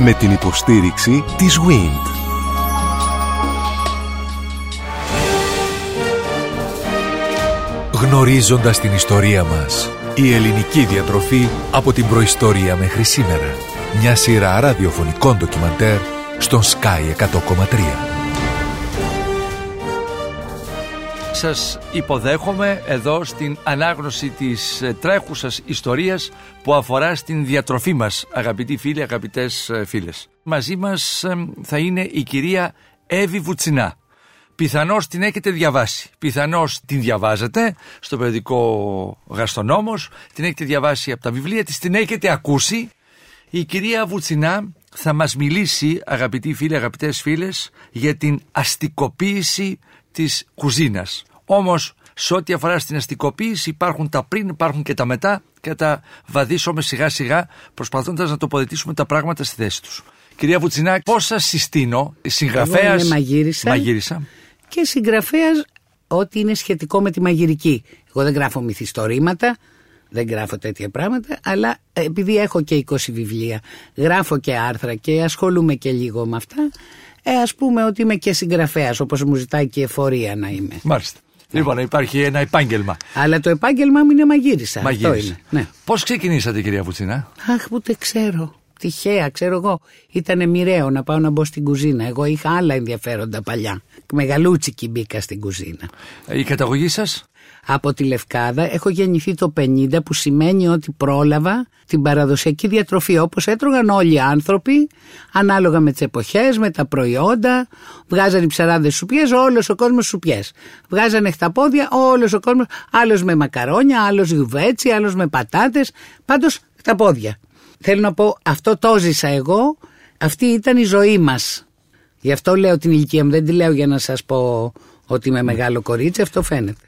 Με την υποστήριξη της WIND. Γνωρίζοντας την ιστορία μας. Η ελληνική διατροφή από την προϊστορία μέχρι σήμερα. Μια σειρά ραδιοφωνικών ντοκιμαντέρ στον Sky 100,3. Σας υποδέχομαι εδώ στην ανάγνωση της ε, τρέχουσας ιστορίας που αφορά στην διατροφή μας αγαπητοί φίλοι, αγαπητές ε, φίλες. Μαζί μας ε, θα είναι η κυρία Εύη Βουτσινά. Πιθανώς την έχετε διαβάσει, πιθανώς την διαβάζετε στο περιοδικό Γαστονόμος, την έχετε διαβάσει από τα βιβλία της, την έχετε ακούσει. Η κυρία Βουτσινά θα μας μιλήσει αγαπητοί φίλοι, αγαπητές φίλες για την αστικοποίηση της κουζίνας. Όμως σε ό,τι αφορά στην αστικοποίηση υπάρχουν τα πριν, υπάρχουν και τα μετά και τα βαδίσουμε σιγά σιγά προσπαθώντας να τοποθετήσουμε τα πράγματα στη θέση τους. Κυρία Βουτσινά, πώς σας συστήνω, συγγραφέας. Εγώ είμαι μαγείρισα. Μαγείρισα. Και συγγραφέας ό,τι είναι σχετικό με τη μαγειρική. Εγώ δεν γράφω μυθιστορήματα, δεν γράφω τέτοια πράγματα, αλλά επειδή έχω και 20 βιβλία, γράφω και άρθρα και ασχολούμαι και λίγο με αυτά, ε, ας πούμε ότι είμαι και συγγραφέας όπως μου ζητάει και η εφορία να είμαι. Μάλιστα. Λοιπόν, υπάρχει ένα επάγγελμα. Αλλά το επάγγελμα μου είναι μαγείρισα. Αυτό Μαγείρισα. είναι. Ναι. Πώς ξεκινήσατε κυρία Βουτσινά. Αχ, ούτε ξέρω. Τυχαία, ξέρω εγώ. Ήταν μοιραίο να πάω να μπω στην κουζίνα. Εγώ είχα άλλα ενδιαφέροντα παλιά. Μεγαλούτσικη μπήκα στην κουζίνα. Η καταγωγή σας; Από τη Λευκάδα έχω γεννηθεί το 50 που σημαίνει ότι πρόλαβα την παραδοσιακή διατροφή όπως έτρωγαν όλοι οι άνθρωποι ανάλογα με τις εποχές, με τα προϊόντα βγάζανε οι ψαράδες σουπιές, όλος ο κόσμος σουπιές βγάζανε χταπόδια, όλος ο κόσμος άλλος με μακαρόνια, άλλος γιουβέτσι, άλλος με πατάτες πάντως χταπόδια θέλω να πω αυτό το ζήσα εγώ. Αυτή ήταν η ζωή μας. Γι' αυτό λέω την ηλικία μου. Δεν τη λέω για να σας πω ότι είμαι μεγάλο κορίτσι. Αυτό φαίνεται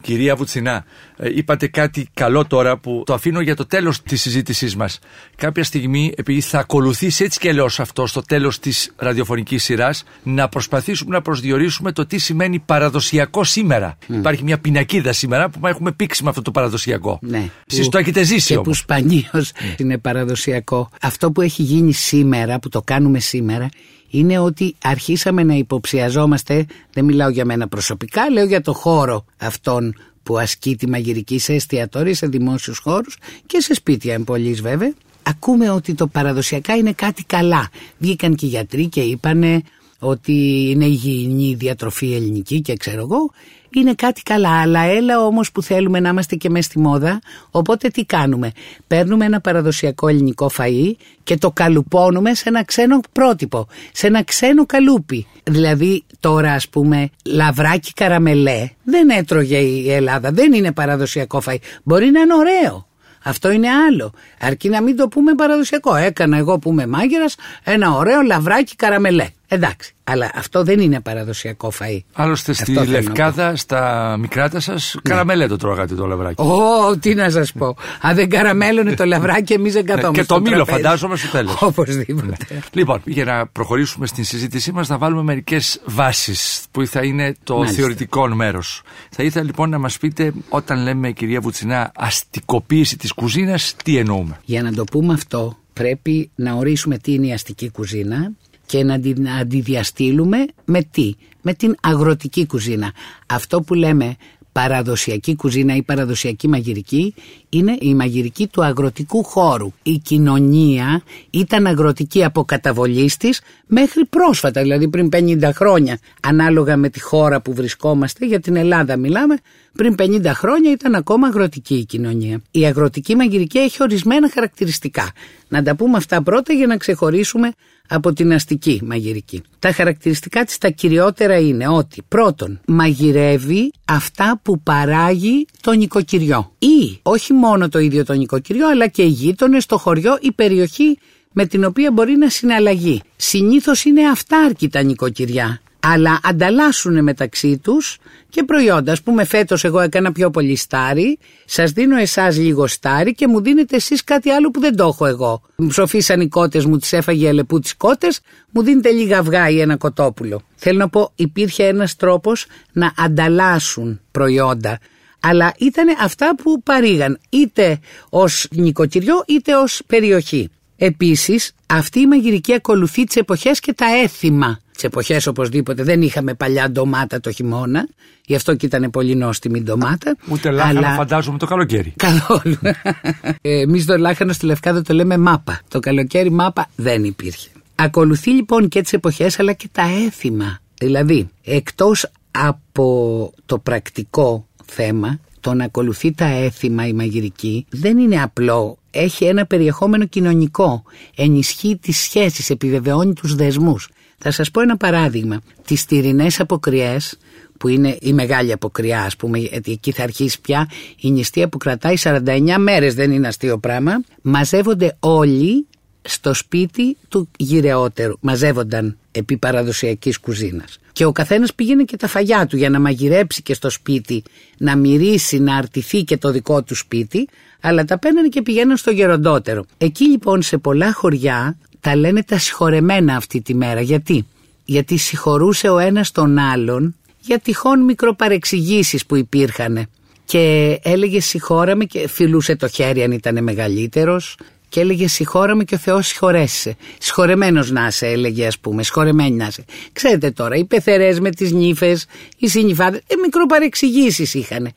Κυρία Βουτσινά, ε, είπατε κάτι καλό τώρα που το αφήνω για το τέλος της συζήτησής μας. Κάποια στιγμή, επειδή θα ακολουθήσει έτσι και αλλιώς αυτό στο τέλος της ραδιοφωνικής σειράς, να προσπαθήσουμε να προσδιορίσουμε το τι σημαίνει παραδοσιακό σήμερα. Υπάρχει μια πινακίδα σήμερα που έχουμε πήξει με αυτό το παραδοσιακό. Ναι. Εσείς Που- το έχετε ζήσει Και που όμως. σπανίως είναι παραδοσιακό. Αυτό που έχει γίνει σήμερα, που το κάνουμε σήμερα, είναι ότι αρχίσαμε να υποψιαζόμαστε, δεν μιλάω για μένα προσωπικά, λέω για το χώρο αυτόν που ασκεί τη μαγειρική σε εστιατόρια, σε δημόσιους χώρους και σε σπίτια εμπολής βέβαια. Ακούμε ότι το παραδοσιακά είναι κάτι καλά. Βγήκαν και οι γιατροί και είπανε ότι είναι υγιεινή η διατροφή ελληνική και ξέρω εγώ, είναι κάτι καλά. Αλλά έλα όμως που θέλουμε να είμαστε και μέσα στη μόδα, οπότε τι κάνουμε. Παίρνουμε ένα παραδοσιακό ελληνικό φαΐ και το καλουπώνουμε σε ένα ξένο πρότυπο, σε ένα ξένο καλούπι. Δηλαδή τώρα ας πούμε λαβράκι καραμελέ δεν έτρωγε η Ελλάδα, δεν είναι παραδοσιακό φαΐ. Μπορεί να είναι ωραίο. Αυτό είναι άλλο. Αρκεί να μην το πούμε παραδοσιακό. Έκανα εγώ που είμαι μάγειρας ένα ωραίο λαβράκι καραμελέ. Εντάξει. Αλλά αυτό δεν είναι παραδοσιακό φαΐ. Άλλωστε στη Αυτό θέλω να Λευκάδα, στα μικράτα σας, καραμελέ το τρώγατε το λαβράκι. Ω, τι να σας πω. Αν δεν καραμέλωνε το λαβράκι, εμείς δεν καθόμαστε. Ναι, και το στο μήλο τραπέζι. φαντάζομαι στο τέλος. Οπωσδήποτε. Λοιπόν, για να προχωρήσουμε στην συζήτησή μας θα βάλουμε μερικές βάσεις που θα είναι το Μάλιστα. θεωρητικό μέρος. Θα ήθελα λοιπόν να μας πείτε όταν λέμε κυρία Βουτσινά αστικοποίηση της κουζίνας τι εννοούμε; Για να το πούμε αυτό, πρέπει να ορίσουμε τι είναι η αστική κουζίνα και να την αντιδιαστήλουμε με τι; Με την αγροτική κουζίνα. Αυτό που λέμε παραδοσιακή κουζίνα ή παραδοσιακή μαγειρική είναι η μαγειρική του αγροτικού χώρου. Η κοινωνία ήταν αγροτική από καταβολής της μέχρι πρόσφατα, δηλαδή πριν 50 χρόνια. Ανάλογα με τη χώρα που βρισκόμαστε, για την Ελλάδα μιλάμε, πριν 50 χρόνια ήταν ακόμα αγροτική η κοινωνία. Η αγροτική μαγειρική έχει ορισμένα χαρακτηριστικά. Να τα πούμε αυτά πρώτα για να ξεχωρίσουμε από την αστική μαγειρική. Τα χαρακτηριστικά της τα κυριότερα είναι ότι πρώτον μαγειρεύει αυτά που παράγει το νοικοκυριό ή όχι μόνο το ίδιο το νοικοκυριό αλλά και οι γείτονες, το χωριό, η περιοχή με την οποία μπορεί να συναλλαγεί. Συνήθως είναι αυτάρκη τα νοικοκυριά αλλά ανταλλάσσουν μεταξύ τους και προϊόντα. Ας πούμε φέτος εγώ έκανα πιο πολύ στάρι, σας δίνω εσάς λίγο στάρι και μου δίνετε εσείς κάτι άλλο που δεν το έχω εγώ. Μου ψοφίσαν οι κότες μου, τις έφαγε η αλεπού τις κότες, μου δίνετε λίγα αυγά ή ένα κοτόπουλο. Θέλω να πω υπήρχε ένας τρόπος να ανταλλάσσουν προϊόντα αλλά ήταν αυτά που παρήγαν είτε ως νοικοκυριό είτε ως περιοχή. Επίσης αυτή η μαγειρική ακολουθεί τις εποχές και τα έθιμα. Τι εποχές οπωσδήποτε δεν είχαμε παλιά ντομάτα το χειμώνα, γι' αυτό και ήταν πολύ νόστιμη η ντομάτα. Ούτε λάχανο αλλά... φαντάζομαι το καλοκαίρι. Καθόλου. Ε, Εμείς το λάχανο στη Λευκάδα το λέμε μάπα. Το καλοκαίρι μάπα δεν υπήρχε. Ακολουθεί λοιπόν και τις εποχές αλλά και τα έθιμα. Δηλαδή, εκτός από το πρακτικό θέμα, το να ακολουθεί τα έθιμα η μαγειρική δεν είναι απλό. Έχει ένα περιεχόμενο κοινωνικό. Ενισχύει τις σχέσεις, επιβεβαιώνει τους δεσμούς. Θα σας πω ένα παράδειγμα. Τις τυρινές αποκριές που είναι η μεγάλη αποκριά ας πούμε γιατί εκεί θα αρχίσει πια η νηστεία που κρατάει 49 μέρες δεν είναι αστείο πράγμα μαζεύονται όλοι στο σπίτι του γυρεότερου μαζεύονταν επί παραδοσιακής κουζίνας και ο καθένας πήγαινε και τα φαγιά του για να μαγειρέψει και στο σπίτι να μυρίσει, να αρτηθεί και το δικό του σπίτι αλλά τα παίρνανε και πηγαίναν στο γεροντότερο εκεί λοιπόν σε πολλά χωριά τα λένε τα συγχωρεμένα αυτή τη μέρα. Γιατί; Γιατί συγχωρούσε ο ένας τον άλλον για τυχόν μικροπαρεξηγήσεις που υπήρχαν και έλεγε συγχώραμε και φιλούσε το χέρι αν ήταν μεγαλύτερος και έλεγε συγχώραμε και ο Θεός συγχωρέσει. Συγχωρεμένος να είσαι έλεγε ας πούμε, συγχωρεμένη να είσαι. Ξέρετε τώρα, οι πεθερές με τις νύφες, οι συνυφάδες, ε, μικροπαρεξηγήσεις είχαν.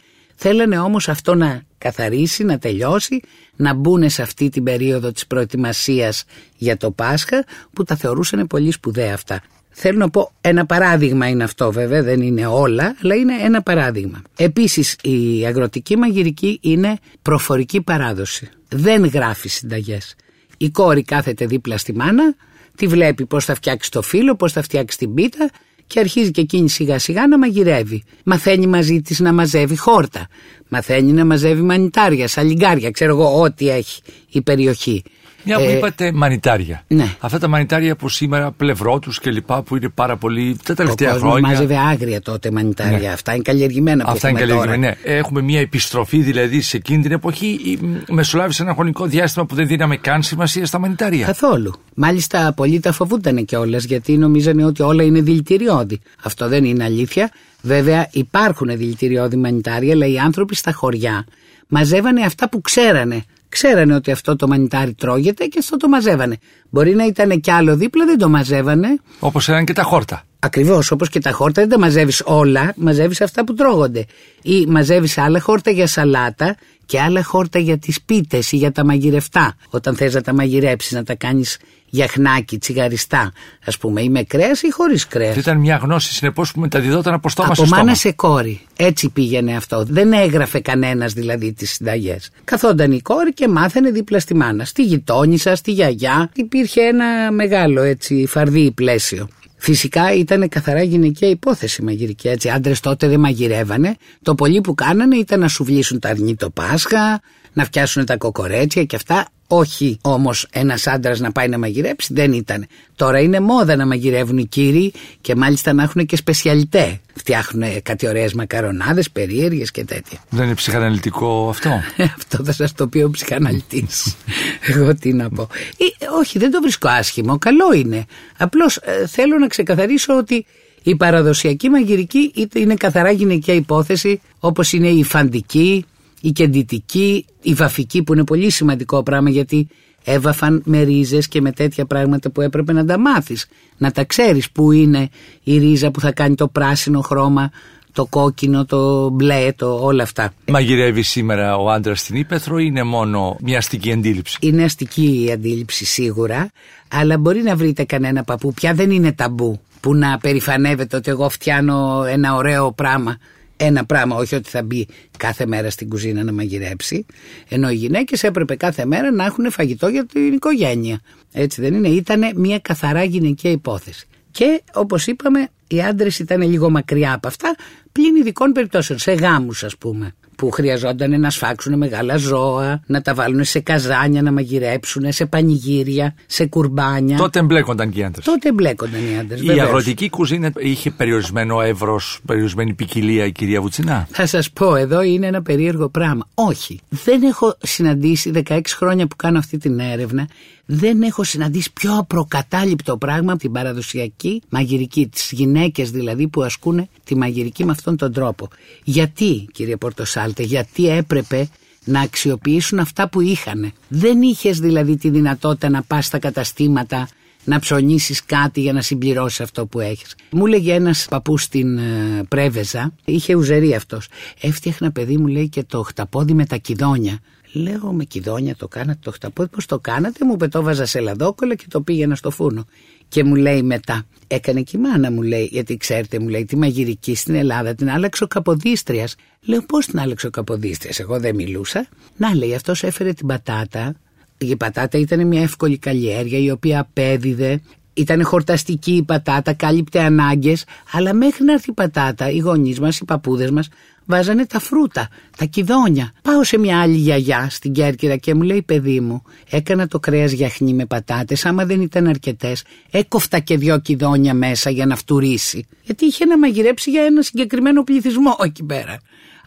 Θέλανε όμως αυτό να καθαρίσει, να τελειώσει, να μπουν σε αυτή την περίοδο της προετοιμασίας για το Πάσχα που τα θεωρούσαν πολύ σπουδαία αυτά. Θέλω να πω ένα παράδειγμα είναι αυτό βέβαια, δεν είναι όλα, αλλά είναι ένα παράδειγμα. Επίσης η αγροτική μαγειρική είναι προφορική παράδοση. Δεν γράφει συνταγές. Η κόρη κάθεται δίπλα στη μάνα, τη βλέπει πώς θα φτιάξει το φύλλο, πώς θα φτιάξει την πίτα και αρχίζει και εκείνη σιγά σιγά να μαγειρεύει. Μαθαίνει μαζί της να μαζεύει χόρτα. Μαθαίνει να μαζεύει μανιτάρια, σαλιγκάρια, ξέρω εγώ ό,τι έχει η περιοχή. Μια που ε, είπατε μανιτάρια. Ναι. Αυτά τα μανιτάρια που σήμερα πλευρό τους και λοιπά που είναι πάρα πολύ τα τελευταία Ο χρόνια. μάζευε άγρια τότε μανιτάρια. Ναι. Αυτά είναι καλλιεργημένα που Αυτά είναι καλλιεργημένα. Ναι. Έχουμε μια επιστροφή δηλαδή σε εκείνη την εποχή. Μεσολάβησε ένα χρονικό διάστημα που δεν δίναμε καν σημασία στα μανιτάρια. Καθόλου. Μάλιστα πολλοί τα φοβούνταν κιόλας γιατί νομίζανε ότι όλα είναι δηλητηριώδη. Αυτό δεν είναι αλήθεια. Βέβαια υπάρχουν δηλητηριώδη μανιτάρια, αλλά οι άνθρωποι στα χωριά μαζεύανε αυτά που ξέρανε. Ξέρανε ότι αυτό το μανιτάρι τρώγεται και αυτό το μαζεύανε. Μπορεί να ήταν κι άλλο δίπλα, δεν το μαζεύανε. Όπως eran και τα χόρτα. Ακριβώς, όπως και τα χόρτα δεν τα μαζεύεις όλα, μαζεύεις αυτά που τρώγονται. Ή μαζεύεις άλλα χόρτα για σαλάτα και άλλα χόρτα για τις πίτες ή για τα μαγειρευτά. Όταν θες να τα μαγειρέψεις, να τα κάνεις γιαχνάκι, τσιγαριστά, ας πούμε, ή με κρέας ή χωρίς κρέας. Ήταν μια γνώση συνεπώς που μεταδιδόταν από στόμα από σε στόμα. μάνα σε κόρη. Έτσι πήγαινε αυτό. Δεν έγραφε κανένας δηλαδή τις συνταγές. Καθόταν η κόρη και μάθαινε δίπλα στη μάνα. Στη γειτόνισσα, στη γιαγιά. Υπήρχε ένα μεγάλο έτσι φαρδί πλαίσιο. Φυσικά ήταν καθαρά γυναικεία υπόθεση μαγειρική. Έτσι, άντρες τότε δεν μαγειρεύανε. Το πολύ που κάνανε ήταν να σου βλύσουν τα αρνί το Πάσχα, να φτιάσουν τα κοκορέτσια και αυτά. Όχι όμως ένας άντρας να πάει να μαγειρέψει, δεν ήταν. Τώρα είναι μόδα να μαγειρεύουν οι κύριοι και μάλιστα να έχουν και σπεσιαλιτέ. Φτιάχνουν κάτι ωραίες μακαρονάδες, περίεργες και τέτοια. Δεν είναι ψυχαναλυτικό αυτό; αυτό θα σας το πει ο ψυχαναλυτής. Εγώ τι να πω. Ε, όχι, δεν το βρίσκω άσχημο. Καλό είναι. Απλώς ε, θέλω να ξεκαθαρίσω ότι η παραδοσιακή μαγειρική είναι καθαρά γυναικεία υπόθεση, όπως είναι η φαντική, η κεντητική, η βαφική που είναι πολύ σημαντικό πράγμα γιατί έβαφαν με ρίζες και με τέτοια πράγματα που έπρεπε να τα μάθεις. Να τα ξέρεις που είναι η ρίζα που θα κάνει το πράσινο χρώμα, το κόκκινο, το μπλε, το όλα αυτά. Μαγειρεύει σήμερα ο άντρας στην Ήπεθρο ή είναι μόνο μια αστική αντίληψη; Είναι αστική η αντίληψη σίγουρα, αλλά μπορεί να βρείτε κανένα παππού, πια δεν είναι ταμπού, που να περηφανεύεται ότι εγώ φτιάνω ένα ωραίο πράγμα ένα πράγμα, όχι ότι θα μπει κάθε μέρα στην κουζίνα να μαγειρέψει. Ενώ οι γυναίκες έπρεπε κάθε μέρα να έχουν φαγητό για την οικογένεια. Έτσι δεν είναι, ήταν μια καθαρά γυναικεία υπόθεση. Και όπως είπαμε, οι άντρες ήταν λίγο μακριά από αυτά, πλην ειδικών περιπτώσεων, σε γάμους ας πούμε που χρειαζόταν να σφάξουν μεγάλα ζώα, να τα βάλουν σε καζάνια, να μαγειρέψουν, σε πανηγύρια, σε κουρμπάνια. Τότε εμπλέκονταν και οι άντρες. Τότε εμπλέκονταν οι άντρες. Η αγροτική κουζίνα είχε περιορισμένο εύρος, περιορισμένη ποικιλία η κυρία Βουτσινά; Θα σας πω, εδώ είναι ένα περίεργο πράγμα. Όχι. Δεν έχω συναντήσει 16 χρόνια που κάνω αυτή την έρευνα δεν έχω συναντήσει πιο απροκατάληπτο πράγμα από την παραδοσιακή μαγειρική, τις γυναίκες δηλαδή που ασκούν τη μαγειρική με αυτόν τον τρόπο. Γιατί κύριε Πορτοσάλτε, γιατί έπρεπε να αξιοποιήσουν αυτά που είχαν. Δεν είχες δηλαδή τη δυνατότητα να πας στα καταστήματα να ψωνίσεις κάτι για να συμπληρώσεις αυτό που έχεις. Μου έλεγε ένας παππούς στην ε, Πρέβεζα, είχε ουζερή αυτός. Έφτιαχνα παιδί μου λέει και το χταπόδι με τα κιδόνια. Λέω με κιδόνια το κάνατε το χταπόδι, πώς το κάνατε, μου πετόβαζα σε λαδόκολα και το πήγαινα στο φούρνο. Και μου λέει μετά, έκανε και η μάνα μου λέει, γιατί ξέρετε μου λέει, τη μαγειρική στην Ελλάδα την άλλαξε ο Καποδίστριας. Λέω πώς την άλλαξε ο Καποδίστριας, εγώ δεν μιλούσα. Να λέει, αυτός έφερε την πατάτα. Η πατάτα ήταν μια εύκολη καλλιέργεια η οποία απέδιδε. Ήταν χορταστική η πατάτα, κάλυπτε ανάγκες, αλλά μέχρι να έρθει η πατάτα, οι γονείς μας, οι παππούδες μας, βάζανε τα φρούτα, τα κιδόνια. Πάω σε μια άλλη γιαγιά στην Κέρκυρα και μου λέει παιδί μου, έκανα το κρέας γιαχνί με πατάτες. Άμα δεν ήταν αρκετές, έκοφτα και δυο κιδόνια μέσα για να φτουρήσει. Γιατί είχε να μαγειρέψει για ένα συγκεκριμένο πληθυσμό εκεί πέρα.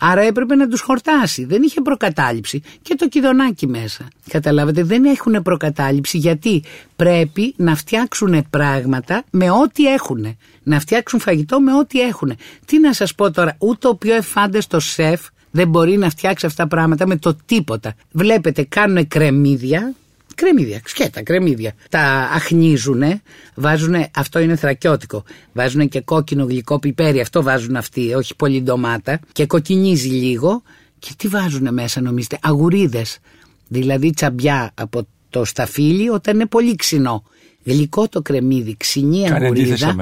Άρα έπρεπε να τους χορτάσει. Δεν είχε προκατάληψη. Και το κιδονάκι μέσα. Καταλάβατε, δεν έχουν προκατάληψη γιατί πρέπει να φτιάξουν πράγματα με ό,τι έχουν. Να φτιάξουν φαγητό με ό,τι έχουν. Τι να σας πω τώρα, ούτε ο πιο εφάντεστο σεφ δεν μπορεί να φτιάξει αυτά τα πράγματα με το τίποτα. Βλέπετε, κάνουν κρεμμύδια, Κρεμμύδια, σκέτα, κρεμμύδια. Τα αχνίζουν, βάζουν, αυτό είναι θρακιώτικο. Βάζουν και κόκκινο γλυκό πιπέρι, αυτό βάζουν αυτοί, όχι πολύ ντομάτα. Και κοκκινίζει λίγο. Και τι βάζουν μέσα, νομίζετε, αγουρίδες. Δηλαδή τσαμπιά από το σταφύλι όταν είναι πολύ ξινό. Γλυκό το κρεμμύδι, ξινή αγουρίδα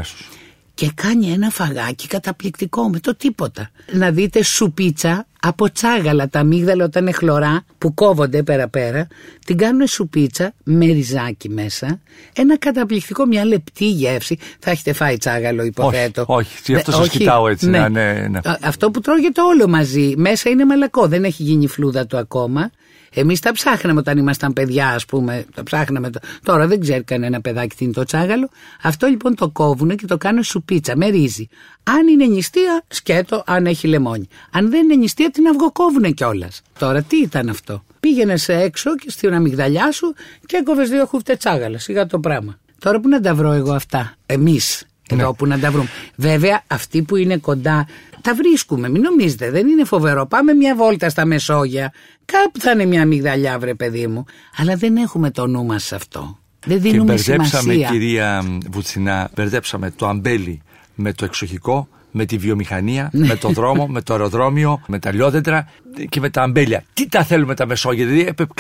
και κάνει ένα φαγάκι καταπληκτικό με το τίποτα. Να δείτε σουπίτσα από τσάγαλα τα αμύγδαλα όταν είναι χλωρά που κόβονται πέρα πέρα την κάνουν σουπίτσα με ριζάκι μέσα ένα καταπληκτικό μια λεπτή γεύση θα έχετε φάει τσάγαλο υποθέτω όχι, όχι, αυτό σας κοιτάω έτσι ναι. Ναι, ναι. αυτό που τρώγεται όλο μαζί μέσα είναι μαλακό δεν έχει γίνει φλούδα του ακόμα Εμείς τα ψάχναμε όταν ήμασταν παιδιά, ας πούμε. Τα ψάχναμε. Τώρα δεν ξέρει κανένα παιδάκι τι είναι το τσάγαλο. Αυτό λοιπόν το κόβουν και το κάνουν σου πίτσα με ρύζι. Αν είναι νηστεία, σκέτο, αν έχει λεμόνι. Αν δεν είναι νηστεία, την αυγοκόβουν κιόλας. Τώρα τι ήταν αυτό; Πήγαινες σε έξω και στην αμυγδαλιά σου και έκοβες δύο χούφτες τσάγαλα. Σιγά το πράγμα. Τώρα που να τα βρω εγώ αυτά, εμείς εδώ ναι. που να τα βρούμε. Βέβαια, αυτοί που είναι κοντά τα βρίσκουμε. Μην νομίζετε, δεν είναι φοβερό. Πάμε μια βόλτα στα Μεσόγεια. Κάπου θα είναι μια αμυγδαλιά, βρε παιδί μου. Αλλά δεν έχουμε το νου μας σε αυτό. Δεν δίνουμε και μπερδέψαμε, σημασία. κυρία Βουτσινά, μπερδέψαμε το αμπέλι με το εξοχικό με τη βιομηχανία, ναι. με το δρόμο, με το αεροδρόμιο, με τα λιόδεντρα και με τα αμπέλια. Τι τα θέλουμε τα Μεσόγεια. Δηλαδή έπρεπε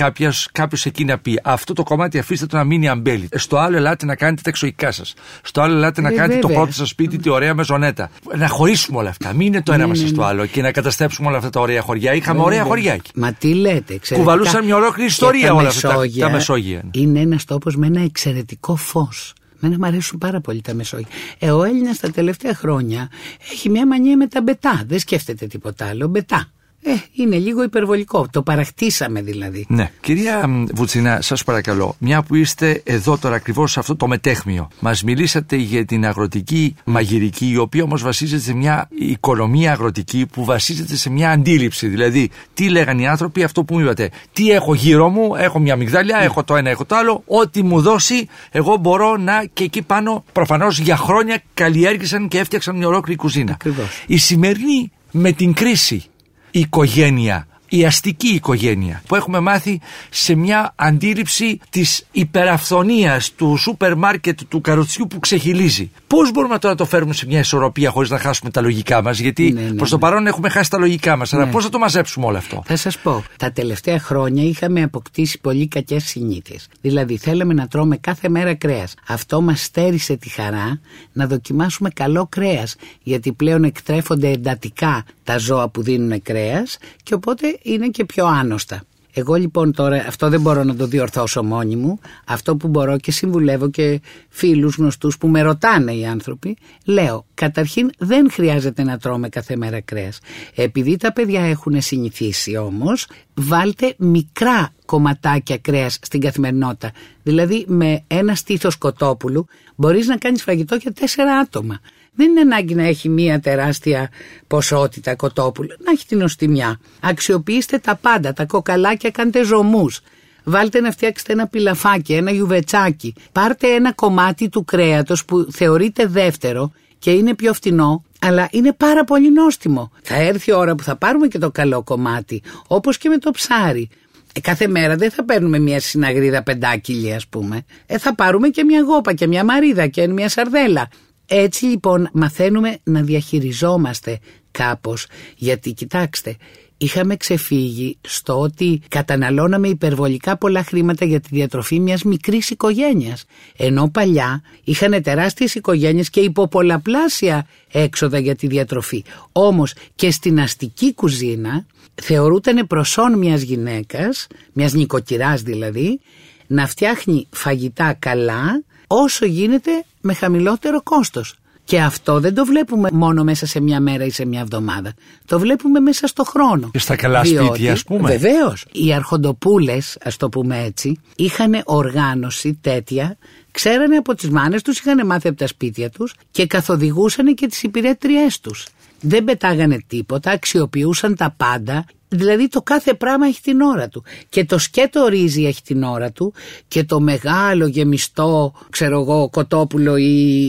κάποιος εκεί να πει αυτό το κομμάτι αφήστε το να μείνει αμπέλι. Στο άλλο ελάτε να κάνετε τα εξωικά σας. Στο άλλο ελάτε να ε, κάνετε το πρώτο σας σπίτι, τη ωραία μεζονέτα. Να χωρίσουμε όλα αυτά. Μην είναι το ένα ναι, μέσα ναι, στο ναι. άλλο και να καταστρέψουμε όλα αυτά τα ωραία χωριά. Είχαμε βέβαια. ωραία χωριά εκεί. Μα τι λέτε, ξέρετε. Κουβαλούσαν μια ολόκληρη ιστορία όλα αυτά τα Μεσόγεια. Είναι ένας τόπος με ένα εξαιρετικό φως. Μένα μου αρέσουν πάρα πολύ τα Μεσόγεια. Ε, ο Έλληνας τα τελευταία χρόνια έχει μια μανία με τα μπετά. Δεν σκέφτεται τίποτα άλλο. Μπετά. Ε, είναι λίγο υπερβολικό. Το παραχτήσαμε δηλαδή. Ναι. Κυρία Βουτσινά, σας παρακαλώ, μια που είστε εδώ τώρα ακριβώς σε αυτό το μετέχμιο, μας μιλήσατε για την αγροτική μαγειρική, η οποία όμως βασίζεται σε μια οικονομία αγροτική που βασίζεται σε μια αντίληψη. Δηλαδή, τι λέγανε οι άνθρωποι, αυτό που μου είπατε. Τι έχω γύρω μου, έχω μια μυγδάλια, ναι. έχω το ένα, έχω το άλλο. Ό,τι μου δώσει, εγώ μπορώ να και εκεί πάνω προφανώς για χρόνια καλλιέργησαν και έφτιαξαν μια ολόκληρη κουζίνα. Ακριβώς. Η σημερινή με την κρίση οικογένεια η αστική οικογένεια που έχουμε μάθει σε μια αντίληψη της υπεραφθονίας του σούπερ μάρκετ του καροτσιού που ξεχυλίζει. Πώς μπορούμε τώρα να το φέρουμε σε μια ισορροπία χωρίς να χάσουμε τα λογικά μας γιατί ναι, ναι, προς το ναι. παρόν έχουμε χάσει τα λογικά μας. Αλλά ναι. πώς θα το μαζέψουμε όλο αυτό; Θα σας πω, τα τελευταία χρόνια είχαμε αποκτήσει πολύ κακές συνήθειες. Δηλαδή θέλαμε να τρώμε κάθε μέρα κρέας. Αυτό μας στέρισε τη χαρά να δοκιμάσουμε καλό κρέας γιατί πλέον εκτρέφονται εντατικά τα ζώα που δίνουν κρέας και οπότε είναι και πιο άνοστα. Εγώ λοιπόν τώρα αυτό δεν μπορώ να το διορθώσω μόνη μου. Αυτό που μπορώ και συμβουλεύω και φίλους γνωστούς που με ρωτάνε οι άνθρωποι. Λέω καταρχήν δεν χρειάζεται να τρώμε κάθε μέρα κρέας. Επειδή τα παιδιά έχουν συνηθίσει όμως βάλτε μικρά κομματάκια κρέας στην καθημερινότητα. Δηλαδή με ένα στήθος κοτόπουλου μπορείς να κάνεις φαγητό για τέσσερα άτομα. Δεν είναι ανάγκη να έχει μία τεράστια ποσότητα κοτόπουλο, να έχει την οστιμιά. Αξιοποιήστε τα πάντα, τα κοκαλάκια κάντε ζωμούς. Βάλτε να φτιάξετε ένα πιλαφάκι, ένα γιουβετσάκι. Πάρτε ένα κομμάτι του κρέατος που θεωρείται δεύτερο και είναι πιο φτηνό. αλλά είναι πάρα πολύ νόστιμο. Θα έρθει η ώρα που θα πάρουμε και το καλό κομμάτι, όπως και με το ψάρι. Ε, κάθε μέρα δεν θα παίρνουμε μια συναγρίδα πεντάκυλη ας πούμε. Ε, θα πάρουμε και μια γόπα και μια μαρίδα και μια σαρδέλα. Έτσι λοιπόν μαθαίνουμε να διαχειριζόμαστε κάπως γιατί κοιτάξτε είχαμε ξεφύγει στο ότι καταναλώναμε υπερβολικά πολλά χρήματα για τη διατροφή μιας μικρής οικογένειας. Ενώ παλιά είχαν τεράστιες οικογένειες και υποπολαπλάσια έξοδα για τη διατροφή. Όμως και στην αστική κουζίνα θεωρούταν προσόν μιας γυναίκας, μιας νοικοκυράς δηλαδή, να φτιάχνει φαγητά καλά όσο γίνεται με χαμηλότερο κόστος. Και αυτό δεν το βλέπουμε μόνο μέσα σε μια μέρα ή σε μια εβδομάδα. Το βλέπουμε μέσα στο χρόνο. Και στα καλά Διότι, σπίτια, ας πούμε. Βεβαίως. Οι αρχοντοπούλες, ας το πούμε έτσι, είχαν οργάνωση τέτοια. Ξέρανε από τις μάνες τους, είχαν μάθει από τα σπίτια τους και καθοδηγούσαν και τις υπηρέτριές τους. Δεν πετάγανε τίποτα, αξιοποιούσαν τα πάντα Δηλαδή το κάθε πράγμα έχει την ώρα του. Και το σκέτο ρύζι έχει την ώρα του και το μεγάλο γεμιστό, ξέρω εγώ, κοτόπουλο ή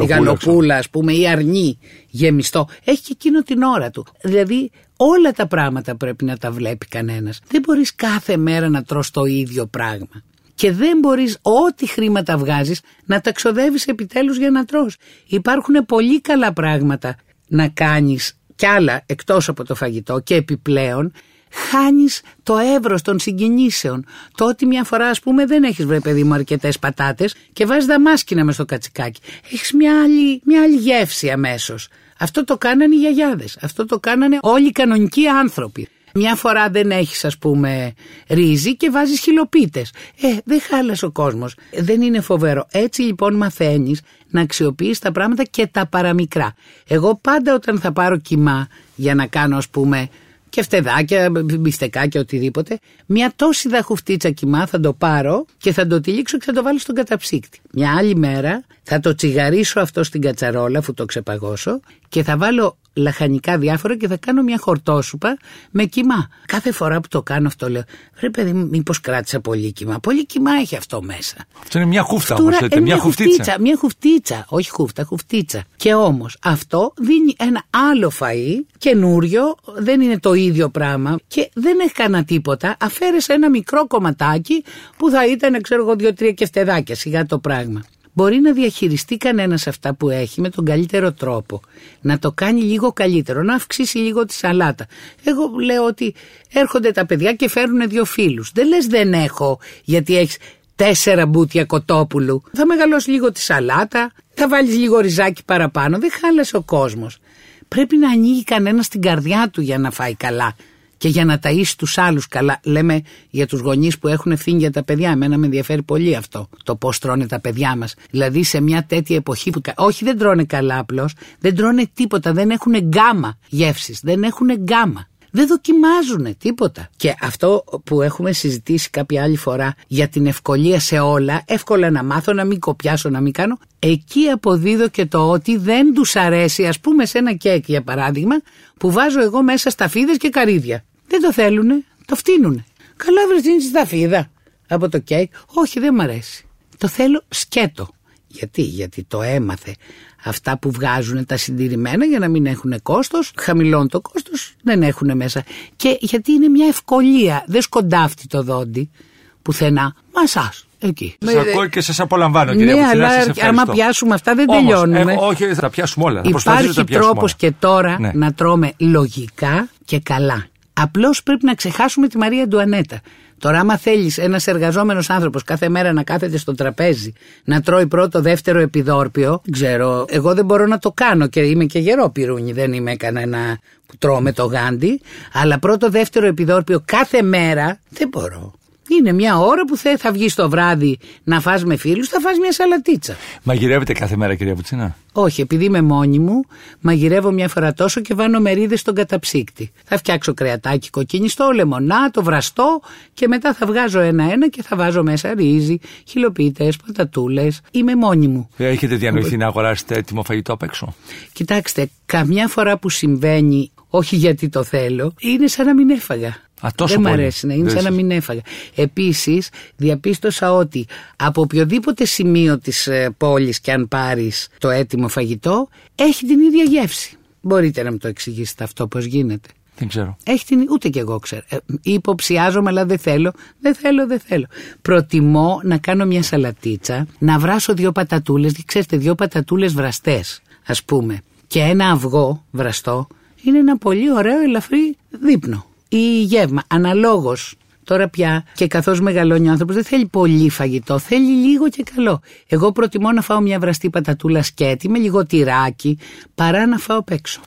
η γαλοπούλα, ας πούμε, ή αρνί γεμιστό, έχει και εκείνο την ώρα του. Δηλαδή όλα τα πράγματα πρέπει να τα βλέπει κανένας. Δεν μπορείς κάθε μέρα να τρως το ίδιο πράγμα. Και δεν μπορείς ό,τι χρήματα βγάζεις να τα ξοδεύεις επιτέλους για να τρως. Υπάρχουν πολύ καλά πράγματα να κάνεις κι άλλα εκτός από το φαγητό και επιπλέον χάνεις το εύρος των συγκινήσεων. Το ότι μια φορά ας πούμε δεν έχεις βρε παιδί μου αρκετές πατάτες και βάζεις δαμάσκηνα μες στο κατσικάκι. Έχεις μια άλλη, μια άλλη γεύση αμέσως. Αυτό το κάνανε οι γιαγιάδες. Αυτό το κάνανε όλοι οι κανονικοί άνθρωποι. Μια φορά δεν έχεις ας πούμε ρύζι και βάζεις χιλοπίτες. Ε, δεν χάλασε ο κόσμος. Δεν είναι φοβερό. Έτσι λοιπόν μαθαίνεις να αξιοποιείς τα πράγματα και τα παραμικρά. Εγώ πάντα όταν θα πάρω κοιμά για να κάνω ας πούμε και φτεδάκια, μπιστεκάκια, οτιδήποτε. Μια τόση δαχουφτίτσα κοιμά θα το πάρω και θα το τυλίξω και θα το βάλω στον καταψύκτη. Μια άλλη μέρα θα το τσιγαρίσω αυτό στην κατσαρόλα αφού το ξεπαγώσω και θα βάλω λαχανικά διάφορα και θα κάνω μια χορτόσουπα με κοιμά. Κάθε φορά που το κάνω αυτό λέω, ρε παιδί μου, μήπως κράτησα πολύ κοιμά; Πολύ κοιμά έχει αυτό μέσα. Αυτό είναι μια χούφτα όμω, λέτε, μια χουφτίτσα. Μια χουφτίτσα, όχι χούφτα, χουφτίτσα. Και όμως αυτό δίνει ένα άλλο φαΐ, καινούριο, δεν είναι το ίδιο πράγμα και δεν έχει κανένα τίποτα. Αφαίρεσε ένα μικρό κομματάκι που θα ήταν, ξέρω εγώ, δύο-τρία κεφτεδάκια σιγά το πράγμα μπορεί να διαχειριστεί κανένας αυτά που έχει με τον καλύτερο τρόπο. Να το κάνει λίγο καλύτερο, να αυξήσει λίγο τη σαλάτα. Εγώ λέω ότι έρχονται τα παιδιά και φέρουν δύο φίλους. Δεν λες δεν έχω γιατί έχεις τέσσερα μπούτια κοτόπουλου. Θα μεγαλώσεις λίγο τη σαλάτα, θα βάλεις λίγο ριζάκι παραπάνω. Δεν χάλασε ο κόσμος. Πρέπει να ανοίγει κανένας την καρδιά του για να φάει καλά και για να ταΐσεις τους άλλους καλά. Λέμε για τους γονείς που έχουν ευθύνη για τα παιδιά. Εμένα με ενδιαφέρει πολύ αυτό, το πώς τρώνε τα παιδιά μας. Δηλαδή σε μια τέτοια εποχή που όχι δεν τρώνε καλά απλώς, δεν τρώνε τίποτα, δεν έχουν γκάμα γεύσεις, δεν έχουν γκάμα. Δεν δοκιμάζουν τίποτα. Και αυτό που έχουμε συζητήσει κάποια άλλη φορά για την ευκολία σε όλα, εύκολα να μάθω, να μην κοπιάσω, να μην κάνω, εκεί αποδίδω και το ότι δεν τους αρέσει, ας πούμε σε ένα κέικ για παράδειγμα, που βάζω εγώ μέσα σταφίδες και καρύδια. Δεν το θέλουνε, το φτύνουνε. Καλά βρεθύνει σταφίδα από το κέικ. Όχι δεν μ' αρέσει. Το θέλω σκέτο. Γιατί, γιατί το έμαθε αυτά που βγάζουν τα συντηρημένα για να μην έχουν κόστος, χαμηλώνουν το κόστος, δεν έχουν μέσα. Και γιατί είναι μια ευκολία, δεν σκοντάφτει το δόντι πουθενά, μας σας. Εκεί. Σας ακούω και σας απολαμβάνω, κύριε Ναι, αλλά άμα πιάσουμε αυτά δεν Όμως, τελειώνουμε. Ε, όχι, θα πιάσουμε όλα. Υπάρχει τρόπος και τώρα ναι. να τρώμε λογικά και καλά. Απλώς πρέπει να ξεχάσουμε τη Μαρία Ντουανέτα. Τώρα, άμα θέλεις ένας εργαζόμενος άνθρωπος κάθε μέρα να κάθεται στο τραπέζι, να τρώει πρώτο, δεύτερο επιδόρπιο, ξέρω, εγώ δεν μπορώ να το κάνω και είμαι και γερό πυρούνι, δεν είμαι κανένα που τρώω με το γάντι. Αλλά πρώτο, δεύτερο επιδόρπιο κάθε μέρα δεν μπορώ. Είναι μια ώρα που θα, θα βγεις το βράδυ να φας με φίλους, θα φας μια σαλατίτσα. Μαγειρεύετε κάθε μέρα κυρία Πουτσίνα; Όχι, επειδή είμαι μόνη μου, μαγειρεύω μια φορά τόσο και βάνω μερίδες στον καταψύκτη. Θα φτιάξω κρεατάκι κοκκινιστό, λεμονά, το βραστό και μετά θα βγάζω ένα-ένα και θα βάζω μέσα ρύζι, χιλοπίτες, πατατούλες. Είμαι μόνη μου. Έχετε διανοηθεί να αγοράσετε έτοιμο φαγητό απ' έξω; Κοιτάξτε, καμιά φορά που συμβαίνει όχι γιατί το θέλω, είναι σαν να μην έφαγα. Α, τόσο δεν μ' πολύ. αρέσει να είναι Δεν σαν να σας- μην έφαγα. Επίσης, διαπίστωσα ότι από οποιοδήποτε σημείο της πόλης και αν πάρεις το έτοιμο φαγητό, έχει την ίδια γεύση. Μπορείτε να μου το εξηγήσετε αυτό πώς γίνεται; Δεν ξέρω. Έχει την, ούτε κι εγώ ξέρω. Ε, υποψιάζομαι, αλλά δεν θέλω. Δεν θέλω, δεν θέλω. Προτιμώ να κάνω μια σαλατίτσα, να βράσω δύο πατατούλες, ξέρετε, δύο πατατούλες βραστές, ας πούμε, και ένα αυγό βραστό. Είναι ένα πολύ ωραίο ελαφρύ δείπνο. Ή γεύμα. Αναλόγως. Τώρα πια και καθώς μεγαλώνει ο άνθρωπος δεν θέλει πολύ φαγητό, θέλει λίγο και καλό. Εγώ προτιμώ να φάω μια βραστή πατατούλα σκέτη με λίγο τυράκι παρά να φάω απ' έξω.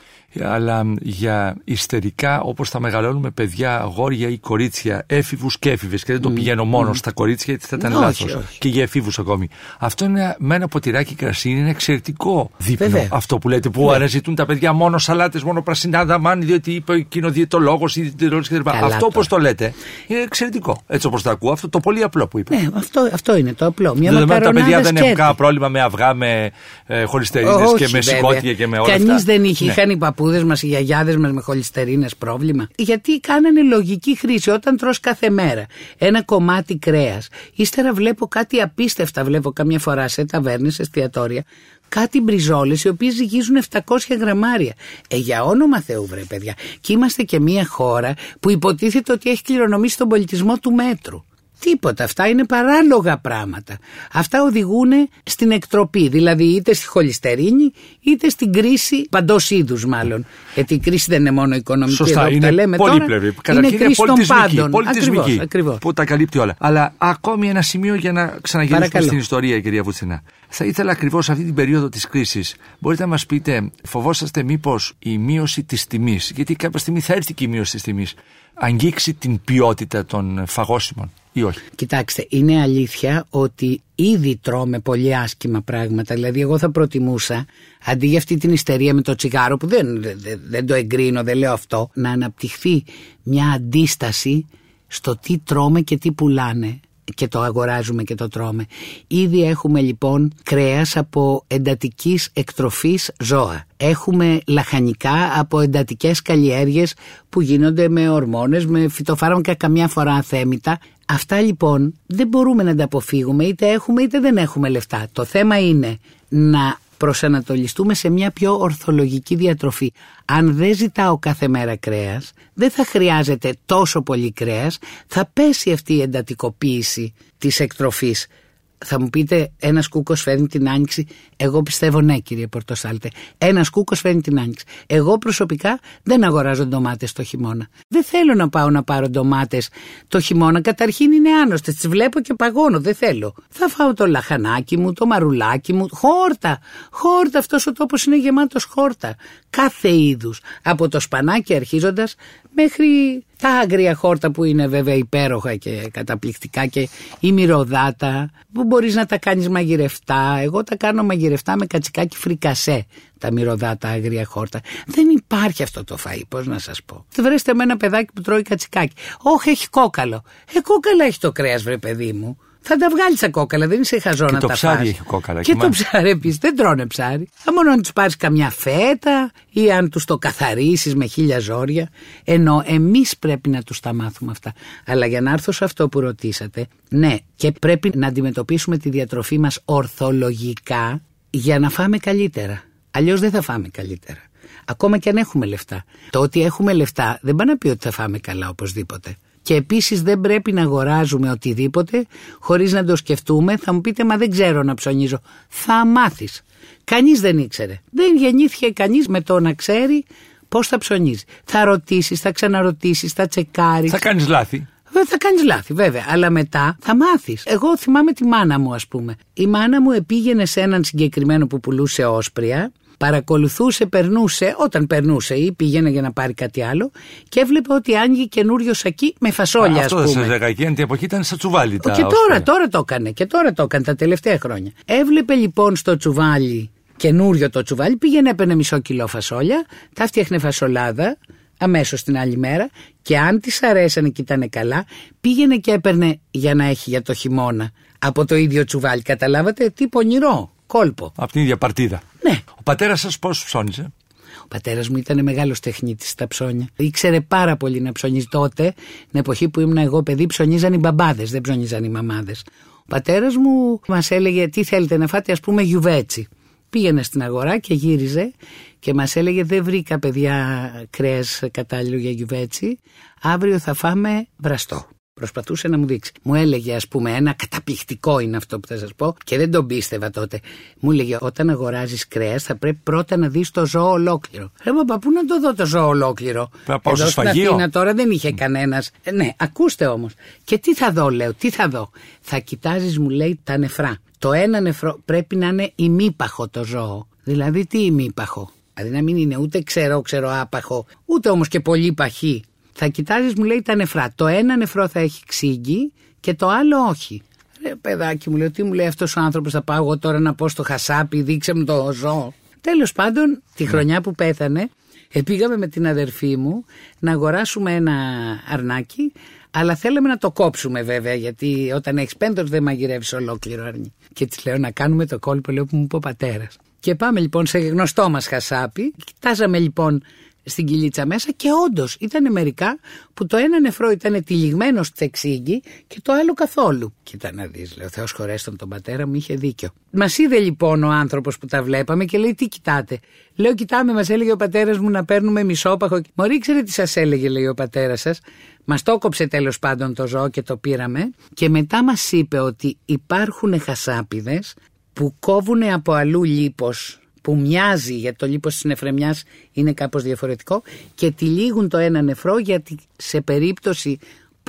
Αλλά για ιστερικά όπως θα μεγαλώνουμε παιδιά, αγόρια ή κορίτσια, έφηβους και έφηβες και δεν το πηγαίνω μόνος στα κορίτσια γιατί θα ήταν Όχι, λάθος όχι. και για εφήβους ακόμη. Αυτό είναι με ένα ποτηράκι κρασί είναι ένα εξαιρετικό δείπνο Βέβαια. αυτό που λέτε που Βέβαια. αναζητούν τα παιδιά μόνο σαλάτες, μόνο πρασινά δαμάνι διότι είπε εκείνο διαιτολόγος ή διαιτητολόγος κτλ. Καλά Αυτό τώρα. όπως το λέτε είναι εξαιρετικό έτσι όπως το ακούω αυτό το πολύ απλό που είπε. Ναι, αυτό, αυτό είναι το απλό. Μια Δεδομένου τα παιδιά μακαρονάδα δεν έχουν σκέτη. κανένα πρόβλημα με αυγά, με ε, χολυστερίνες και Όχι, με βέβαια. σηκώτια και με όλα Κανείς αυτά. δεν είχε. Ναι. Είχαν οι παππούδες μας, οι γιαγιάδες μας με χολυστερίνες πρόβλημα. Γιατί κάνανε λογική χρήση όταν τρως κάθε μέρα ένα κομμάτι κρέας. Ύστερα βλέπω κάτι απίστευτα, βλέπω καμιά φορά σε ταβέρνες, σε εστιατόρια. Κάτι μπριζόλες οι οποίες ζυγίζουν 700 γραμμάρια. Ε, για όνομα Θεού, βρε παιδιά. Και είμαστε και μια χώρα που υποτίθεται ότι έχει κληρονομήσει τον πολιτισμό του μέτρου. Τίποτα. Αυτά είναι παράλογα πράγματα. Αυτά οδηγούν στην εκτροπή. Δηλαδή είτε στη χολυστερίνη είτε στην κρίση παντός είδους μάλλον. Γιατί η κρίση δεν είναι μόνο οικονομική. Σωστά, εδώ που τα είναι λέμε πολύπλευρη. Τώρα, Καταρχήν είναι είναι κρίση των πολιτισμική. πάντων. πολιτισμική Ακριβώς, ακριβώς. Που τα καλύπτει όλα. Αλλά ακόμη ένα σημείο για να ξαναγυρίσουμε Παρακαλώ. στην ιστορία, κυρία Βουτσινά. Θα ήθελα ακριβώς αυτή την περίοδο της κρίσης, μπορείτε να μας πείτε, φοβόσαστε μήπως η μείωση της τιμής, γιατί κάποια στιγμή θα έρθει και η μείωση της τιμής, αγγίξει την ποιότητα των φαγόσιμων ή όχι; Κοιτάξτε, είναι αλήθεια ότι ήδη τρώμε πολύ άσχημα πράγματα. Δηλαδή, εγώ θα προτιμούσα αντί για αυτή την ιστερία με το τσιγάρο, που δεν, δεν, δεν το εγκρίνω, δεν λέω αυτό, να αναπτυχθεί μια αντίσταση στο τι τρώμε και τι πουλάνε και το αγοράζουμε και το τρώμε. Ήδη έχουμε λοιπόν κρέας από εντατικής εκτροφής ζώα. Έχουμε λαχανικά από εντατικές καλλιέργειες που γίνονται με ορμόνες, με φυτοφάρμακα καμιά φορά αθέμητα. Αυτά λοιπόν δεν μπορούμε να τα αποφύγουμε είτε έχουμε είτε δεν έχουμε λεφτά. Το θέμα είναι να προσανατολιστούμε σε μια πιο ορθολογική διατροφή. Αν δεν ζητάω κάθε μέρα κρέας, δεν θα χρειάζεται τόσο πολύ κρέας, θα πέσει αυτή η εντατικοποίηση της εκτροφής. Θα μου πείτε, ένας κούκος φέρνει την άνοιξη. Εγώ πιστεύω ναι, κύριε Πορτοσάλτε. Ένας κούκος φέρνει την άνοιξη. Εγώ προσωπικά δεν αγοράζω ντομάτες το χειμώνα. Δεν θέλω να πάω να πάρω ντομάτες το χειμώνα. Καταρχήν είναι άνοστε. Τις βλέπω και παγώνω. Δεν θέλω. Θα φάω το λαχανάκι μου, το μαρουλάκι μου. Χόρτα. Χόρτα. Αυτός ο τόπος είναι γεμάτος χόρτα. Κάθε είδους. Από το σπανάκι αρχίζοντας μέχρι τα άγρια χόρτα που είναι βέβαια υπέροχα και καταπληκτικά και η μυρωδάτα που μπορείς να τα κάνεις μαγειρευτά. Εγώ τα κάνω μαγειρευτά με κατσικάκι φρικασέ τα μυρωδάτα άγρια χόρτα. Δεν υπάρχει αυτό το φαΐ, πώς να σας πω. Βρέστε με ένα παιδάκι που τρώει κατσικάκι. Όχι, έχει κόκαλο. Ε, κόκαλα έχει το κρέας βρε παιδί μου. Θα τα βγάλεις τα κόκαλα, δεν είσαι χαζό Και να το τα ψάρι φας. έχει κόκαλα, Και και το μάλιστα. ψάρι επίσης. Δεν τρώνε ψάρι. Θα μόνο αν τους πάρεις καμιά φέτα ή αν τους το καθαρίσεις με χίλια ζόρια. Ενώ εμείς πρέπει να τους τα μάθουμε αυτά. Αλλά για να έρθω σε αυτό που ρωτήσατε, ναι, και πρέπει να αντιμετωπίσουμε τη διατροφή μας ορθολογικά για να φάμε καλύτερα. Αλλιώς δεν θα φάμε καλύτερα. Ακόμα και αν έχουμε λεφτά. Το ότι έχουμε λεφτά δεν πάει να πει ότι θα φάμε καλά οπωσδήποτε. Και επίσης δεν πρέπει να αγοράζουμε οτιδήποτε χωρίς να το σκεφτούμε. Θα μου πείτε, Μα δεν ξέρω να ψωνίζω. Θα μάθεις. Κανείς δεν ήξερε. Δεν γεννήθηκε κανείς με το να ξέρει πώς θα ψωνίζει. Θα ρωτήσεις, θα ξαναρωτήσεις, θα τσεκάρεις. Θα κάνεις λάθη. Βέβαια θα κάνεις λάθη, βέβαια. Αλλά μετά θα μάθεις. Εγώ θυμάμαι τη μάνα μου, ας πούμε. Η μάνα μου επήγαινε σε έναν συγκεκριμένο που πουλούσε όσπρια, παρακολουθούσε, περνούσε, όταν περνούσε ή πήγαινε για να πάρει κάτι άλλο και έβλεπε ότι άνοιγε καινούριο σακί με φασόλια, Αυτό ας δεν πούμε. σα λέγα εκείνη την εποχή ήταν στα τσουβάλι. τα Και τώρα, όσπρια. τώρα το έκανε. Και τώρα το έκανε τα τελευταία χρόνια. Έβλεπε λοιπόν στο τσουβάλι, καινούριο το τσουβάλι, πήγαινε έπαιρνε μισό κιλό φασόλια, τα φτιάχνε φασολάδα αμέσως την άλλη μέρα και αν της αρέσανε και ήταν καλά, πήγαινε και έπαιρνε για να έχει για το χειμώνα από το ίδιο τσουβάλι. Καταλάβατε τι πονηρό, κόλπο. Από την ίδια παρτίδα. Ναι. Ο πατέρας σας πώς ψώνιζε; Ο πατέρας μου ήταν μεγάλος τεχνίτης στα ψώνια. Ήξερε πάρα πολύ να ψωνίζει τότε, την εποχή που ήμουν εγώ παιδί, ψωνίζαν οι μπαμπάδες, δεν ψωνίζαν οι μαμάδες. Ο πατέρας μου μας έλεγε τι θέλετε να φάτε, ας πούμε γιουβέτσι. Πήγαινε στην αγορά και γύριζε και μας έλεγε δεν βρήκα παιδιά κρέας κατάλληλο για γιουβέτσι, αύριο θα φάμε βραστό. Προσπαθούσε να μου δείξει. Μου έλεγε, ας πούμε, ένα καταπληκτικό είναι αυτό που θα σας πω και δεν τον πίστευα τότε. Μου έλεγε, όταν αγοράζεις κρέας, θα πρέπει πρώτα να δεις το ζώο ολόκληρο. Ρε μα πού να το δω το ζώο ολόκληρο; Θα πάω στο σφαγείο. Αθήνα τώρα δεν είχε κανένας. Ε, ναι, ακούστε όμως. Και τι θα δω, λέω, τι θα δω; Θα κοιτάζεις, μου λέει, τα νεφρά. Το ένα νεφρό πρέπει να είναι ημίπαχο το ζώο. Δηλαδή, τι ημίπαχο; Δηλαδή να μην είναι ούτε ξερό, ξερό άπαχο, ούτε όμως και πολύ παχύ. Θα κοιτάζεις, μου λέει τα νεφρά. Το ένα νεφρό θα έχει ξύγκι και το άλλο όχι. Ρε παιδάκι μου λέει, τι μου λέει αυτός ο άνθρωπος, θα πάω εγώ τώρα να πω στο χασάπι, δείξε μου το ζώο. Τέλος πάντων, τη ναι. χρονιά που πέθανε, πήγαμε με την αδερφή μου να αγοράσουμε ένα αρνάκι, αλλά θέλαμε να το κόψουμε βέβαια, γιατί όταν έχεις πέντο δεν μαγειρεύεις ολόκληρο αρνί. Και της λέω να κάνουμε το κόλπο, λέω που μου είπε ο πατέρας. Και πάμε λοιπόν σε γνωστό μας χασάπι. Κοιτάζαμε λοιπόν στην κυλίτσα μέσα και όντως ήταν μερικά που το ένα νεφρό ήταν τυλιγμένο στη εξήγη και το άλλο καθόλου. Κοίτα να δεις, λέω, Θεός χωρέστον τον πατέρα μου, είχε δίκιο. Μας είδε λοιπόν ο άνθρωπος που τα βλέπαμε και λέει: Τι κοιτάτε; Λέω: Κοιτάμε, μας έλεγε ο πατέρας μου να παίρνουμε μισόπαχο. Μωρή, ξέρετε τι σας έλεγε, λέει ο πατέρας σας. Μας το κόψε τέλος πάντων το ζώο και το πήραμε. Και μετά μας είπε ότι υπάρχουν χασάπιδε που κόβουν από αλλού λίπος που μοιάζει γιατί το λίπος της νεφρεμιάς είναι κάπως διαφορετικό και τυλίγουν το ένα νεφρό γιατί σε περίπτωση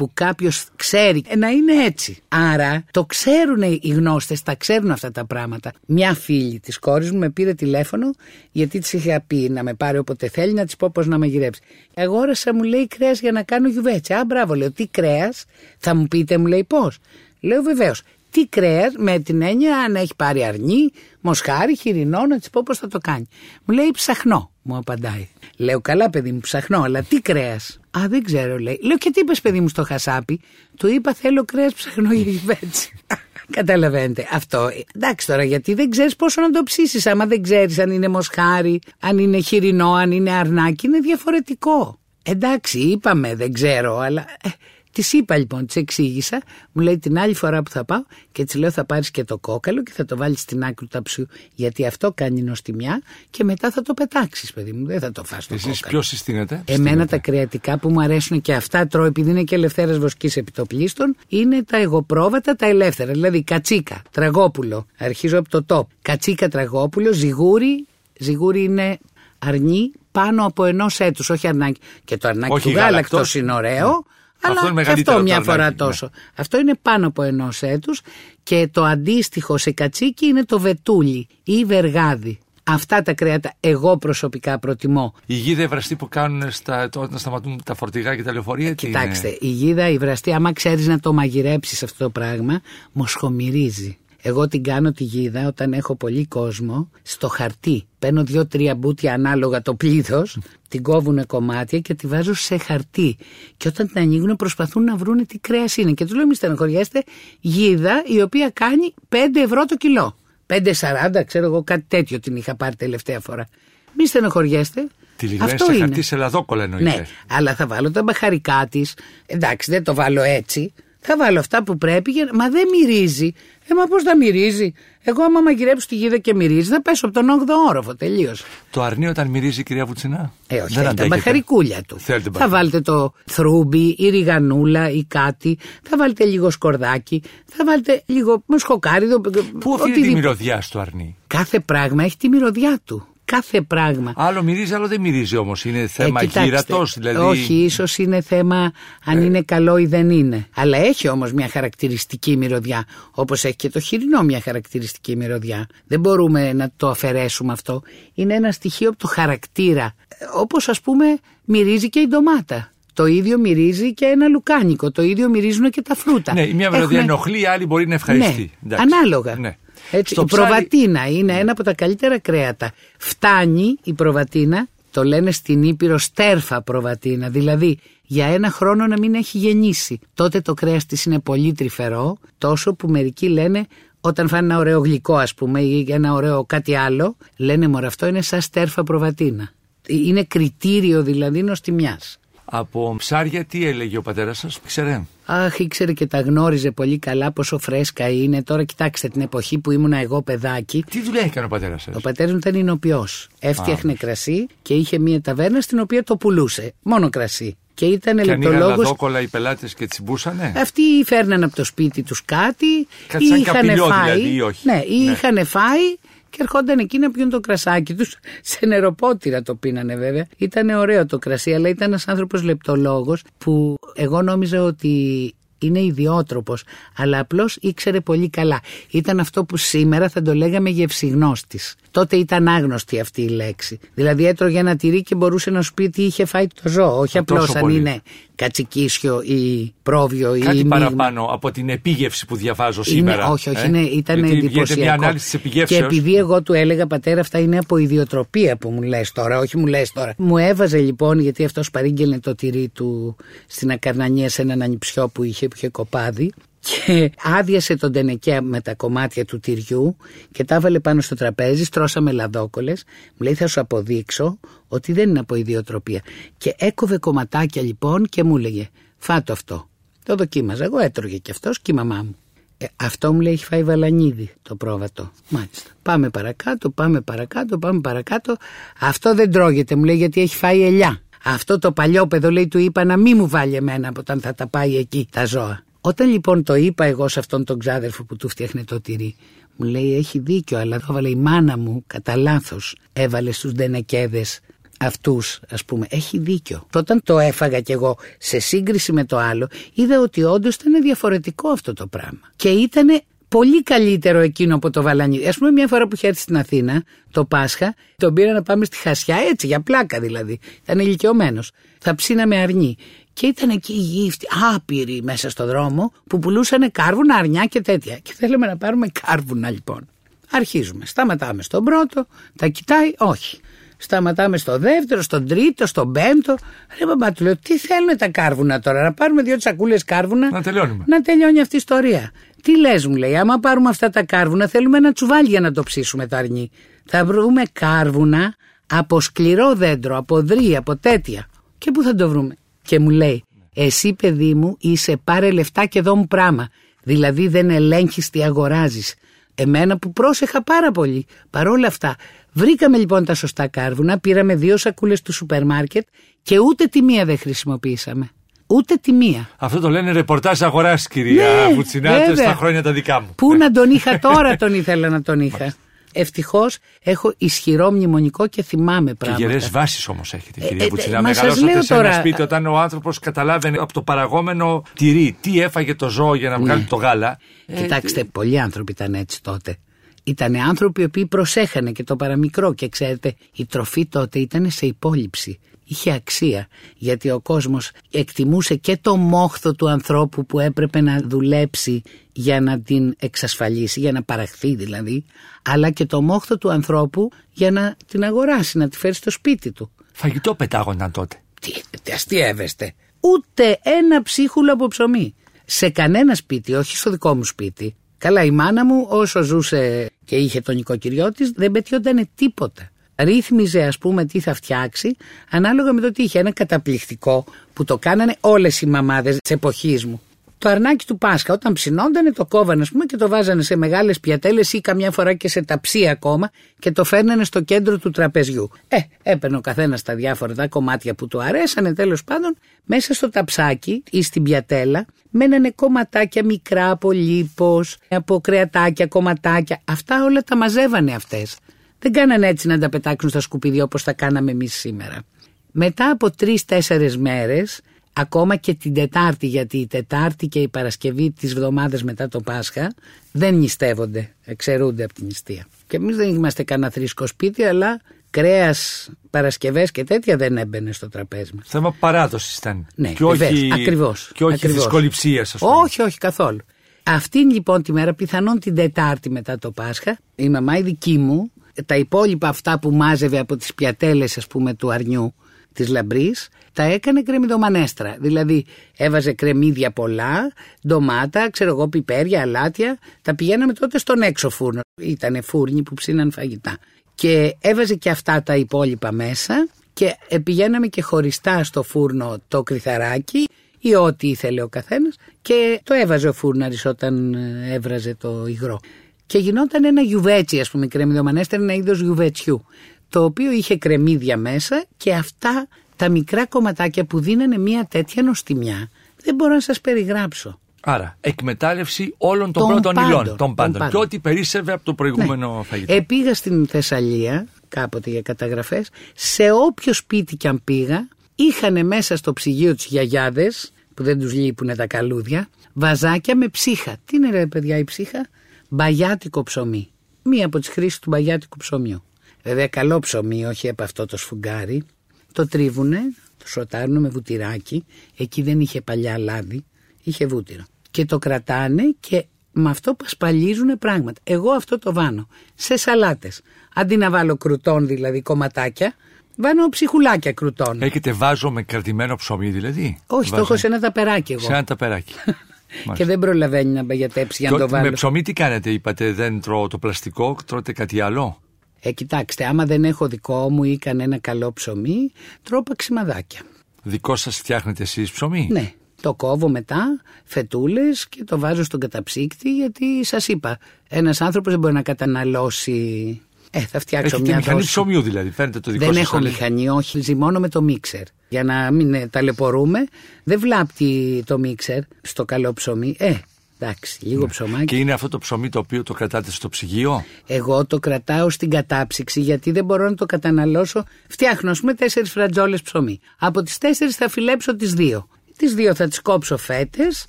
που κάποιος ξέρει να είναι έτσι. Άρα το ξέρουν οι γνώστες, τα ξέρουν αυτά τα πράγματα. Μια φίλη της κόρης μου με πήρε τηλέφωνο γιατί της είχε πει να με πάρει όποτε θέλει να της πω πώς να μαγειρέψει. Αγόρασα μου λέει κρέας για να κάνω γιουβέτσι. Α μπράβο λέω τι κρέας θα μου πείτε μου λέει πώς. Λέω βεβαίως τι κρέας με την έννοια αν έχει πάρει αρνί, μοσχάρι, χοιρινό, να της πω πώς θα το κάνει. Μου λέει ψαχνό, μου απαντάει. Λέω καλά, παιδί μου, ψαχνό, αλλά τι κρέας. Α, δεν ξέρω, λέει. Λέω και τι είπες, παιδί μου, στο χασάπι; Του είπα θέλω κρέας ψαχνό για γιβέτσι. Καταλαβαίνετε. Αυτό. Εντάξει τώρα, γιατί δεν ξέρεις πόσο να το ψήσεις. Άμα δεν ξέρεις αν είναι μοσχάρι, αν είναι χοιρινό, αν είναι αρνάκι, είναι διαφορετικό. Εντάξει, είπαμε, δεν ξέρω, αλλά ε, Της είπα λοιπόν, της εξήγησα, μου λέει την άλλη φορά που θα πάω και της λέω θα πάρεις και το κόκαλο και θα το βάλεις στην άκρη του ταψιού. Γιατί αυτό κάνει νοστιμιά και μετά θα το πετάξεις, παιδί μου. Δεν θα το φας το Εσείς ποιος συστήνετε; Εμένα τα κρεατικά που μου αρέσουν και αυτά τρώω επειδή είναι και ελευθέρας βοσκής επιτοπλίστων είναι τα εγωπρόβατα τα ελεύθερα. Δηλαδή κατσίκα, τραγόπουλο. Αρχίζω από το top. Κατσίκα, τραγόπουλο, ζυγούρι. Ζυγούρι είναι αρνί πάνω από ενός έτους, όχι αρνάκι. Και το αρνάκι όχι του γάλακτος είναι ωραίο. Ναι. Αλλά αυτό, είναι αυτό μια φορά ναι. τόσο. Αυτό είναι πάνω από ενός έτους και το αντίστοιχο σε κατσίκι είναι το βετούλι ή βεργάδι. Αυτά τα κρέατα εγώ προσωπικά προτιμώ. Η γίδα, η βραστή που κάνουν στα, όταν σταματούν τα φορτηγά και τα λεωφορεία. Κοιτάξτε, η γίδα, η βραστή, άμα ξέρεις να το μαγειρέψεις αυτό το πράγμα, μοσχομυρίζει. Εγώ την κάνω τη γίδα όταν έχω πολύ κόσμο στο χαρτί. Παίρνω δύο-τρία μπούτια ανάλογα το πλήθος, την κόβουν κομμάτια και τη βάζω σε χαρτί. Και όταν την ανοίγουν προσπαθούν να βρουν τι κρέας είναι. Και τους λέω: Μη στενοχωριέστε, γίδα η οποία κάνει 5 ευρώ το κιλό. 5,40, ξέρω εγώ, κάτι τέτοιο την είχα πάρει τελευταία φορά. Μη στενοχωριέστε. Τη λιγμένη σε χαρτί σε λαδόκολα εννοείται. Ναι, αλλά θα βάλω τα μπαχαρικά της. Εντάξει, δεν το βάλω έτσι. Θα βάλω αυτά που πρέπει, μα δεν μυρίζει. Ε, μα πώς θα μυρίζει; Εγώ, άμα μαγειρέψω τη γίδα και μυρίζει, θα πέσω από τον 8ο όροφο. Τελείως. Το αρνί όταν μυρίζει, κυρία Βουτσινά; Ε, όχι, δεν τα μπαχαρικούλια του. θα βάλετε το θρούμπι ή ριγανούλα ή κάτι. Θα βάλετε λίγο σκορδάκι. Θα βάλετε λίγο μοσχοκάριδο. Πού οφείλει τη μυρωδιά στο αρνί; Κάθε πράγμα έχει τη μυρωδιά του κάθε πράγμα. Άλλο μυρίζει, άλλο δεν μυρίζει όμως. Είναι θέμα ε, γύρατο, δηλαδή. Όχι, ίσως είναι θέμα αν ε. είναι καλό ή δεν είναι. Αλλά έχει όμως μια χαρακτηριστική μυρωδιά. Όπως έχει και το χοιρινό μια χαρακτηριστική μυρωδιά. Δεν μπορούμε να το αφαιρέσουμε αυτό. Είναι ένα στοιχείο από το χαρακτήρα. Όπως ας πούμε μυρίζει και η ντομάτα. Το ίδιο μυρίζει και ένα λουκάνικο. Το ίδιο μυρίζουν και τα φρούτα. Ναι, η μία μυρωδιά Έχουμε... ενοχλεί, η άλλη μπορεί να ευχαριστεί. Ναι, ανάλογα. Ναι. Έτσι, η προβατίνα είναι ένα από τα καλύτερα κρέατα. Φτάνει η προβατίνα, το λένε στην Ήπειρο στέρφα προβατίνα, δηλαδή για ένα χρόνο να μην έχει γεννήσει. Τότε το κρέας της είναι πολύ τρυφερό, τόσο που μερικοί λένε όταν φάνε ένα ωραίο γλυκό ας πούμε ή ένα ωραίο κάτι άλλο, λένε μωρέ αυτό είναι σαν στέρφα προβατίνα. Είναι κριτήριο δηλαδή νοστιμιάς. Από ψάρια τι έλεγε ο πατέρας σας, ξέρε; Αχ, ήξερε και τα γνώριζε πολύ καλά πόσο φρέσκα είναι. Τώρα κοιτάξτε την εποχή που ήμουνα εγώ παιδάκι. Τι δουλειά έκανε ο πατέρας σας; Ο πατέρας μου ήταν ηνοποιό. Έφτιαχνε κρασί και είχε μία ταβέρνα στην οποία το πουλούσε. Μόνο κρασί. Και ήταν Και ανοίγαν λεπτολόγο. λαδόκολα οι πελάτες και τσιμπούσανε; Αυτοί φέρναν από το σπίτι τους κάτι. Κάτι σαν είχαν καπηλιό φάει. δηλαδή, ή όχι. Ναι, ή Ναι. είχαν φάει και ερχόνταν εκεί να πιούν το κρασάκι τους. Σε νεροπότηρα το πίνανε βέβαια. Ήταν ωραίο το κρασί, αλλά ήταν ένας άνθρωπος λεπτολόγος που εγώ νόμιζα ότι είναι ιδιότροπος, αλλά απλώς ήξερε πολύ καλά. Ήταν αυτό που σήμερα θα το λέγαμε γευσιγνώστης. Τότε ήταν άγνωστη αυτή η λέξη. Δηλαδή έτρωγε ένα τυρί και μπορούσε να σου πει τι είχε φάει το ζώο. Όχι Α, απλώς τόσο αν πολύ. είναι κατσικίσιο ή πρόβιο ή Κάτι μείγμα. παραπάνω από την επίγευση που διαβάζω Είναι, σήμερα. όχι, όχι, ε; είναι, ήταν Γιατί γίνεται εντυπωσιακό. μια ανάλυση της και επιγεύσεως. επειδή εγώ του έλεγα πατέρα αυτά είναι από ιδιοτροπία που μου λες τώρα, όχι μου λες τώρα. Μου έβαζε λοιπόν, γιατί αυτός παρήγγελνε το τυρί του στην Ακαρνανία σε έναν ανιψιό που είχε, που είχε κοπάδι και άδειασε τον τενεκέ με τα κομμάτια του τυριού και τα έβαλε πάνω στο τραπέζι, στρώσαμε λαδόκολες, μου λέει θα σου αποδείξω ότι δεν είναι από ιδιοτροπία. Και έκοβε κομματάκια λοιπόν και μου έλεγε φάτο αυτό. Το δοκίμαζα, εγώ έτρωγε και αυτός και η μαμά μου. Ε, αυτό μου λέει έχει φάει βαλανίδι το πρόβατο. Μάλιστα. Πάμε παρακάτω, πάμε παρακάτω, πάμε παρακάτω. Αυτό δεν τρώγεται, μου λέει γιατί έχει φάει ελιά. Αυτό το παλιό παιδό λέει του είπα να μην μου βάλει εμένα όταν θα τα πάει εκεί τα ζώα. Όταν λοιπόν το είπα εγώ σε αυτόν τον ξάδερφο που του φτιάχνε το τυρί, μου λέει έχει δίκιο αλλά το έβαλε η μάνα μου κατά λάθος. Έβαλε στους ντενεκέδες αυτούς ας πούμε. Έχει δίκιο όταν το έφαγα κι εγώ σε σύγκριση με το άλλο είδα ότι όντως ήταν διαφορετικό αυτό το πράγμα. Και ήταν πολύ καλύτερο εκείνο από το βαλανίδι ας πούμε μια φορά που είχε έρθει στην Αθήνα το Πάσχα τον πήρα να πάμε στη Χασιά έτσι για πλάκα δηλαδή. Ήταν ηλικιωμένος. θα ψήναμε αρνί και ήταν εκεί οι γύφτοι άπειροι μέσα στο δρόμο που πουλούσαν κάρβουνα, αρνιά και τέτοια και θέλουμε να πάρουμε κάρβουνα λοιπόν Αρχίζουμε. Σταματάμε στον πρώτο, τα κοιτάει, όχι. Σταματάμε στο δεύτερο, στον τρίτο, στον πέμπτο. Ρε μπαμπά, του λέω, τι θέλουν τα κάρβουνα τώρα, να πάρουμε δύο τσακούλες κάρβουνα; Να τελειώνουμε. Να τελειώνει αυτή η ιστορία. Τι λες, μου λέει, άμα πάρουμε αυτά τα κάρβουνα, θέλουμε ένα τσουβάλι για να το ψήσουμε το αρνί. Θα βρούμε κάρβουνα από σκληρό δέντρο, από δρύ, από τέτοια. Και πού θα το βρούμε; Και μου λέει, εσύ παιδί μου είσαι πάρε λεφτά και δω μου πράγμα. Δηλαδή δεν ελέγχεις τι αγοράζεις. Εμένα που πρόσεχα πάρα πολύ. Παρόλα αυτά, βρήκαμε λοιπόν τα σωστά κάρβουνα, πήραμε δύο σακούλες του σούπερ μάρκετ και ούτε τη μία δεν χρησιμοποιήσαμε. Ούτε τη μία. Αυτό το λένε ρεπορτάζ αγοράς, κυρία Ναι, Βουτσινάτε, βέβαια. στα χρόνια τα δικά μου. Πού Ναι. να τον είχα τώρα τον ήθελα να τον είχα. Ευτυχώς έχω ισχυρό μνημονικό και θυμάμαι Και πράγματα. γερές βάσεις όμως έχετε, Ε, κυρία ε, Βουτσινά. μα σας Μεγαλώσατε λέω σε ένα τώρα- σπίτι όταν ο άνθρωπος καταλάβαινε από το παραγόμενο τυρί τι έφαγε το ζώο για να Ναι. βγάλει το γάλα. Ε, Κοιτάξτε, πολλοί άνθρωποι ήταν έτσι τότε. Ήταν άνθρωποι οι οποίοι προσέχανε και το παραμικρό και ξέρετε η τροφή τότε ήταν σε υπόλοιψη. Είχε αξία γιατί ο κόσμος εκτιμούσε και το μόχθο του ανθρώπου που έπρεπε να δουλέψει για να την εξασφαλίσει, για να παραχθεί δηλαδή, αλλά και το μόχθο του ανθρώπου για να την αγοράσει, να τη φέρει στο σπίτι του. Φαγητό πετάγονταν τότε. Τι, τι αστείευεστε. Ούτε ένα ψίχουλο από ψωμί. Σε κανένα σπίτι, όχι στο δικό μου σπίτι. Καλά, η μάνα μου όσο ζούσε και είχε τον νοικοκυριό της, δεν πετιόταν τίποτα. Ρύθμιζε, ας πούμε, τι θα φτιάξει, ανάλογα με το τι είχε. Ένα καταπληκτικό που το κάνανε όλες οι μαμάδες της εποχής μου. Το αρνάκι του Πάσχα, όταν ψινόντανε, το κόβανε, ας πούμε, και το βάζανε σε μεγάλες πιατέλες ή καμιά φορά και σε ταψί ακόμα και το φέρνανε στο κέντρο του τραπεζιού. Ε, έπαιρνε ο καθένας τα διάφορα τα κομμάτια που του αρέσανε, τέλος πάντων, μέσα στο ταψάκι ή στην πιατέλα, μένανε κομματάκια μικρά από λίπος, από κρεατάκια, κομματάκια. Αυτά όλα τα μαζεύανε αυτές. Δεν κάνανε έτσι να τα πετάξουν στα σκουπίδια όπως τα κάναμε εμείς σήμερα. Μετά από τρει-τέσσερι μέρες, ακόμα και την Τετάρτη, γιατί η Τετάρτη και η Παρασκευή τη εβδομάδα μετά το Πάσχα δεν νηστεύονται, εξαιρούνται από την νηστεία. Και εμείς δεν είμαστε κανένα θρήσκο σπίτι, αλλά κρέας, Παρασκευές και τέτοια δεν έμπαινε στο τραπέζι μας. Θέμα παράδοσης ήταν. Ναι, και όχι, βεβαίως, ακριβώς, Και όχι ακριβώς. δυσκοληψίας, ας πούμε. Όχι, όχι καθόλου. Αυτήν λοιπόν τη μέρα, πιθανόν την Τετάρτη μετά το Πάσχα, η μαμά η δική μου, τα υπόλοιπα αυτά που μάζευε από τις πιατέλες ας πούμε του αρνιού της λαμπρής, τα έκανε κρεμμυδομανέστρα. Δηλαδή έβαζε κρεμμύδια πολλά, ντομάτα, ξέρω εγώ πιπέρια, αλάτια, τα πηγαίναμε τότε στον έξω φούρνο. Ήτανε φούρνοι που ψήναν φαγητά. Και έβαζε και αυτά τα υπόλοιπα μέσα και ε, πηγαίναμε και χωριστά στο φούρνο το κρυθαράκι ή ό,τι ήθελε ο καθένας και το έβαζε ο φούρναρης όταν ε, έβραζε το υγρό. Και γινόταν ένα γιουβέτσι, ας πούμε, κρεμμυδομανέστερ, ένα είδος γιουβέτσιου, το οποίο είχε κρεμμύδια μέσα και αυτά τα μικρά κομματάκια που δίνανε μια τέτοια νοστιμιά, δεν μπορώ να σας περιγράψω. Άρα, εκμετάλλευση όλων των, Των πρώτων πάντων, υλών, των των πάντων. πάντων. Και ό,τι περίσσευε από το προηγούμενο φαγητό. Ε, πήγα στην Θεσσαλία κάποτε για καταγραφές. Σε όποιο σπίτι κι αν πήγα, είχαν μέσα στο ψυγείο τους γιαγιάδες, που δεν τους λείπουν τα καλούδια, βαζάκια με ψύχα. Τι είναι ρε παιδιά η ψύχα; Μπαγιάτικο ψωμί. Μία από τις χρήσεις του μπαγιάτικου ψωμιού. Βέβαια καλό ψωμί, όχι από αυτό το σφουγγάρι. Το τρίβουνε, το σοτάρουν με βουτυράκι. Εκεί δεν είχε παλιά λάδι, είχε βούτυρο. Και το κρατάνε και με αυτό πασπαλίζουν πράγματα. Εγώ αυτό το βάνω σε σαλάτες. Αντί να βάλω κρουτών δηλαδή κομματάκια, βάνω ψυχουλάκια κρουτών. Έχετε βάζο με κρατημένο ψωμί δηλαδή; Όχι, το Βάζο- έχω σε ένα ταπεράκι εγώ. Σε ένα ταπεράκι. Και δεν προλαβαίνει να μπαγιατέψει για να Και το ότι με βάλω. ψωμί τι κάνετε, είπατε, δεν τρώω το πλαστικό, τρώτε κάτι άλλο; Ε, κοιτάξτε, άμα δεν έχω δικό μου ή κανένα καλό ψωμί, τρώω παξιμαδάκια. Δικό σας φτιάχνετε εσείς ψωμί; Ναι, το κόβω μετά, φετούλες και το βάζω στον καταψύκτη γιατί σας είπα, ένας άνθρωπος δεν μπορεί να καταναλώσει... Ε, θα φτιάξω Έχετε μια μηχανή δόση. ψωμιού δηλαδή, φαίνεται το δικό Δεν σας έχω αλέ- μηχανή, όχι, ζυμώνω με το μίξερ. Για να μην ε, ταλαιπωρούμε, δεν βλάπτει το μίξερ στο καλό ψωμί. Ε, εντάξει, λίγο ψωμάκι. Ναι. Και είναι αυτό το ψωμί το οποίο το κρατάτε στο ψυγείο; Εγώ το κρατάω στην κατάψυξη γιατί δεν μπορώ να το καταναλώσω. Φτιάχνω, ας πούμε, τέσσερις φρατζόλε ψωμί. Από τις τέσσερις θα φιλέψω τις δύο. Τις δύο θα τις κόψω φέτες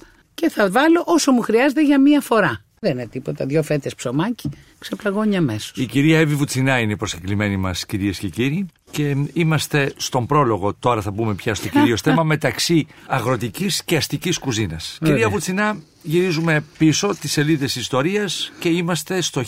και θα βάλω όσο μου χρειάζεται για μία φορά. Δεν είναι τίποτα. Δύο φέτες ψωμάκι, ξεπλαγώνει αμέσως. Η κυρία Εύη Βουτσινά είναι η προσκεκλημένη μας, κυρίες και κύριοι. Και είμαστε στον πρόλογο, τώρα θα μπούμε πια στο κυρίως θέμα, μεταξύ αγροτικής και αστικής κουζίνας. Κυρία Βουτσινά, γυρίζουμε πίσω τις σελίδες ιστορίας και είμαστε στο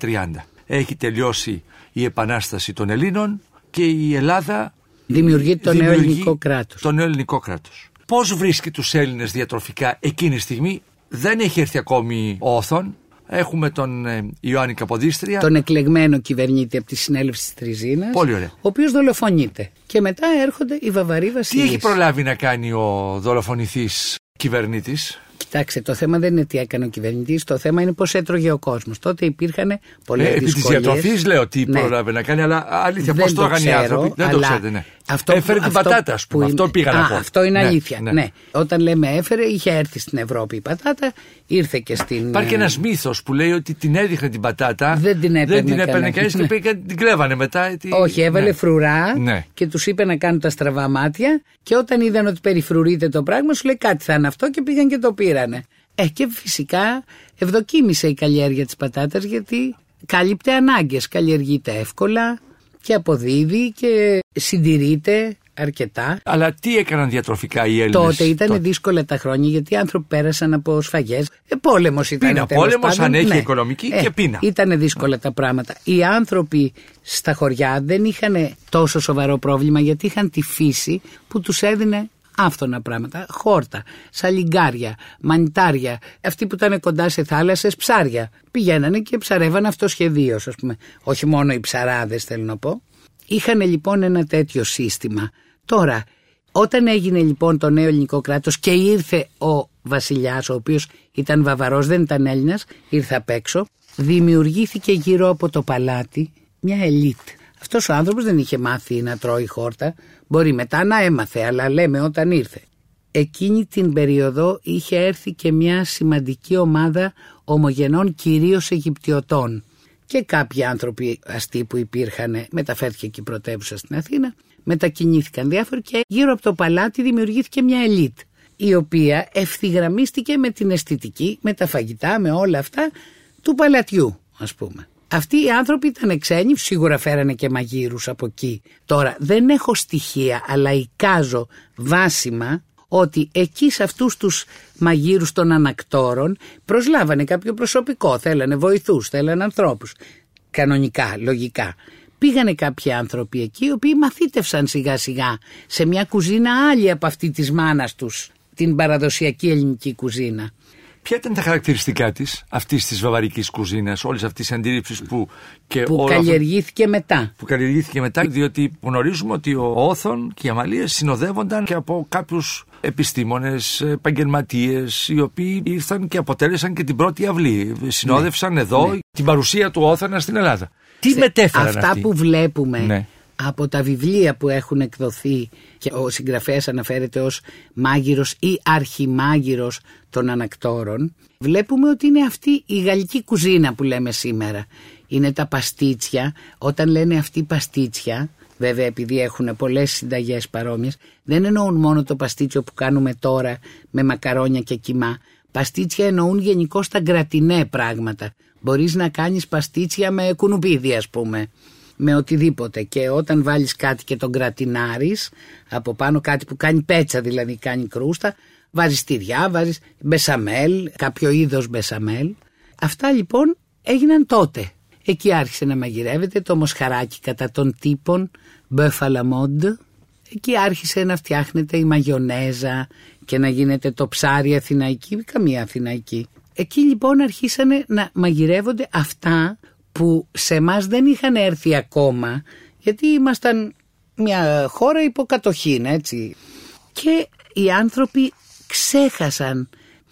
1830. Έχει τελειώσει η Επανάσταση των Ελλήνων και η Ελλάδα Δημιουργεί το νέο δημιουργεί ελληνικό κράτος. Το νέο ελληνικό κράτος. Πώς βρίσκει τους Έλληνες διατροφικά εκείνη τη στιγμή, δεν έχει έρθει ακόμη ο Όθων. Έχουμε τον ε, Ιωάννη Καποδίστρια. Τον εκλεγμένο κυβερνήτη από τη συνέλευση της Τριζίνας. Πολύ ωραία. Ο οποίος δολοφονείται. Και μετά έρχονται οι βαβαροί Τι βασιλείς. έχει προλάβει να κάνει ο δολοφονηθής κυβερνήτης; Κοιτάξτε, το θέμα δεν είναι τι έκανε ο κυβερνητής, το θέμα είναι πώς έτρωγε ο κόσμος. Τότε υπήρχαν πολλές Ε, επί της δυσκολίες. διατροφής λέω τι Ναι. προλάβει να κάνει, αλλά αλήθεια Δεν πώς το τρώγαν οι ξέρω, άνθρωποι. Δεν το αλλά ξέρετε, ναι. Αυτό, Έφερε την αυτό πατάτα, ας πούμε. που Αυτό είναι- πήγα Α, να πω. Αυτό είναι Ναι, αλήθεια. ναι. Ναι. Όταν λέμε έφερε, είχε έρθει στην Ευρώπη η πατάτα, ήρθε και στην. Υπάρχει ε, ένας μύθος που λέει ότι την έδειχνε την πατάτα. Δεν την έπαιρνε Δεν την έπαιρνε κανένας. κανείς και Ναι. πήγαν- την κλέβανε μετά. ε, τι- Όχι, έβαλε ναι. φρουρά Ναι. και τους είπε να κάνουν τα στραβά μάτια. Και όταν είδαν ότι περιφρουρείται το πράγμα, σου λέει κάτι θα είναι αυτό και πήγαν και το πήρανε. Ε, και φυσικά ευδοκίμησε η καλλιέργεια της πατάτας γιατί κάλυπτε ανάγκες. Καλλιεργείται εύκολα και αποδίδει και συντηρείται αρκετά. Αλλά τι έκαναν διατροφικά οι Έλληνες. Τότε ήταν δύσκολα τα χρόνια γιατί οι άνθρωποι πέρασαν από σφαγές. Ε, Πόλεμος ήταν. Πείνα, τέλος πόλεμος, πάντων. ανέχεια Ναι. οικονομική και πείνα. Ήταν δύσκολα τα πράγματα. Οι άνθρωποι στα χωριά δεν είχαν τόσο σοβαρό πρόβλημα γιατί είχαν τη φύση που τους έδινε άφθονα πράγματα. Χόρτα, σαλιγκάρια, μανιτάρια, αυτοί που ήταν κοντά σε θάλασσες, ψάρια. Πηγαίνανε και ψαρεύαν αυτοσχεδίω, ας πούμε. Όχι μόνο οι ψαράδες, θέλω να πω. Είχαν λοιπόν ένα τέτοιο σύστημα. Τώρα, όταν έγινε λοιπόν το νέο ελληνικό κράτος και ήρθε ο βασιλιάς, ο οποίος ήταν βαβαρός, δεν ήταν Έλληνας, ήρθε απ' έξω, δημιουργήθηκε γύρω από το παλάτι μια ελίτ. Αυτός ο άνθρωπος δεν είχε μάθει να τρώει χόρτα, μπορεί μετά να έμαθε, αλλά λέμε όταν ήρθε. Εκείνη την περίοδο είχε έρθει και μια σημαντική ομάδα ομογενών κυρίως Αιγυπτιωτών και κάποιοι άνθρωποι αστεί που υπήρχαν, μεταφέρθηκε και η πρωτεύουσα στην Αθήνα, μετακινήθηκαν διάφοροι και γύρω από το παλάτι δημιουργήθηκε μια ελίτ η οποία ευθυγραμμίστηκε με την αισθητική, με τα φαγητά, με όλα αυτά του παλατιού ας πούμε. Αυτοί οι άνθρωποι ήταν ξένοι, σίγουρα φέρανε και μαγείρους από εκεί. Τώρα δεν έχω στοιχεία αλλά εικάζω βάσιμα ότι εκεί σε αυτούς τους μαγείρους των ανακτόρων προσλάβανε κάποιο προσωπικό, θέλανε βοηθούς, θέλανε ανθρώπους. Κανονικά, λογικά. Πήγανε κάποιοι άνθρωποι εκεί, οι οποίοι μαθήτευσαν σιγά σιγά σε μια κουζίνα άλλη από αυτή της μάνας τους, την παραδοσιακή ελληνική κουζίνα. Ποια ήταν τα χαρακτηριστικά της αυτής της βαβαρικής κουζίνας, όλης αυτής της αντίληψης που. Και που καλλιεργήθηκε μετά; Που καλλιεργήθηκε μετά, διότι γνωρίζουμε ότι ο Όθων και η Αμαλία συνοδεύονταν και από κάποιους επιστήμονες, επαγγελματίες, οι οποίοι ήρθαν και αποτέλεσαν και την πρώτη αυλή. Συνόδευσαν ναι. εδώ ναι. την παρουσία του Όθωνα στην Ελλάδα. Τι μετέφεραν Αυτά που βλέπουμε ναι. Από τα βιβλία που έχουν εκδοθεί και ο συγγραφέας αναφέρεται ως μάγειρος ή αρχιμάγειρος των ανακτόρων βλέπουμε ότι είναι αυτή η γαλλική κουζίνα που λέμε σήμερα. Είναι τα παστίτσια. Όταν λένε αυτή παστίτσια βέβαια επειδή έχουν πολλές συνταγές παρόμοιες δεν εννοούν μόνο το παστίτσιο που κάνουμε τώρα με μακαρόνια και κιμά Παστίτσια εννοούν γενικώς τα γκρατινέ πράγματα. Μπορείς να κάνεις παστίτσια με κουνουπίδι ας πούμε με οτιδήποτε. Και όταν βάλεις κάτι και τον κρατινάρεις από πάνω κάτι που κάνει πέτσα δηλαδή κάνει κρούστα βάζεις τυριά, βάζεις μπεσαμέλ, κάποιο είδος μπεσαμέλ. Αυτά λοιπόν έγιναν τότε. Εκεί άρχισε να μαγειρεύεται το μοσχαράκι κατά των τύπων μπέφαλα μόντ εκεί άρχισε να φτιάχνεται η μαγιονέζα και να γίνεται το ψάρι αθηναϊκή καμία αθηναϊκή. Εκεί λοιπόν αρχίσανε να μαγειρεύονται αυτά που σε εμάς δεν είχαν έρθει ακόμα γιατί ήμασταν μια χώρα υποκατοχή έτσι και οι άνθρωποι ξέχασαν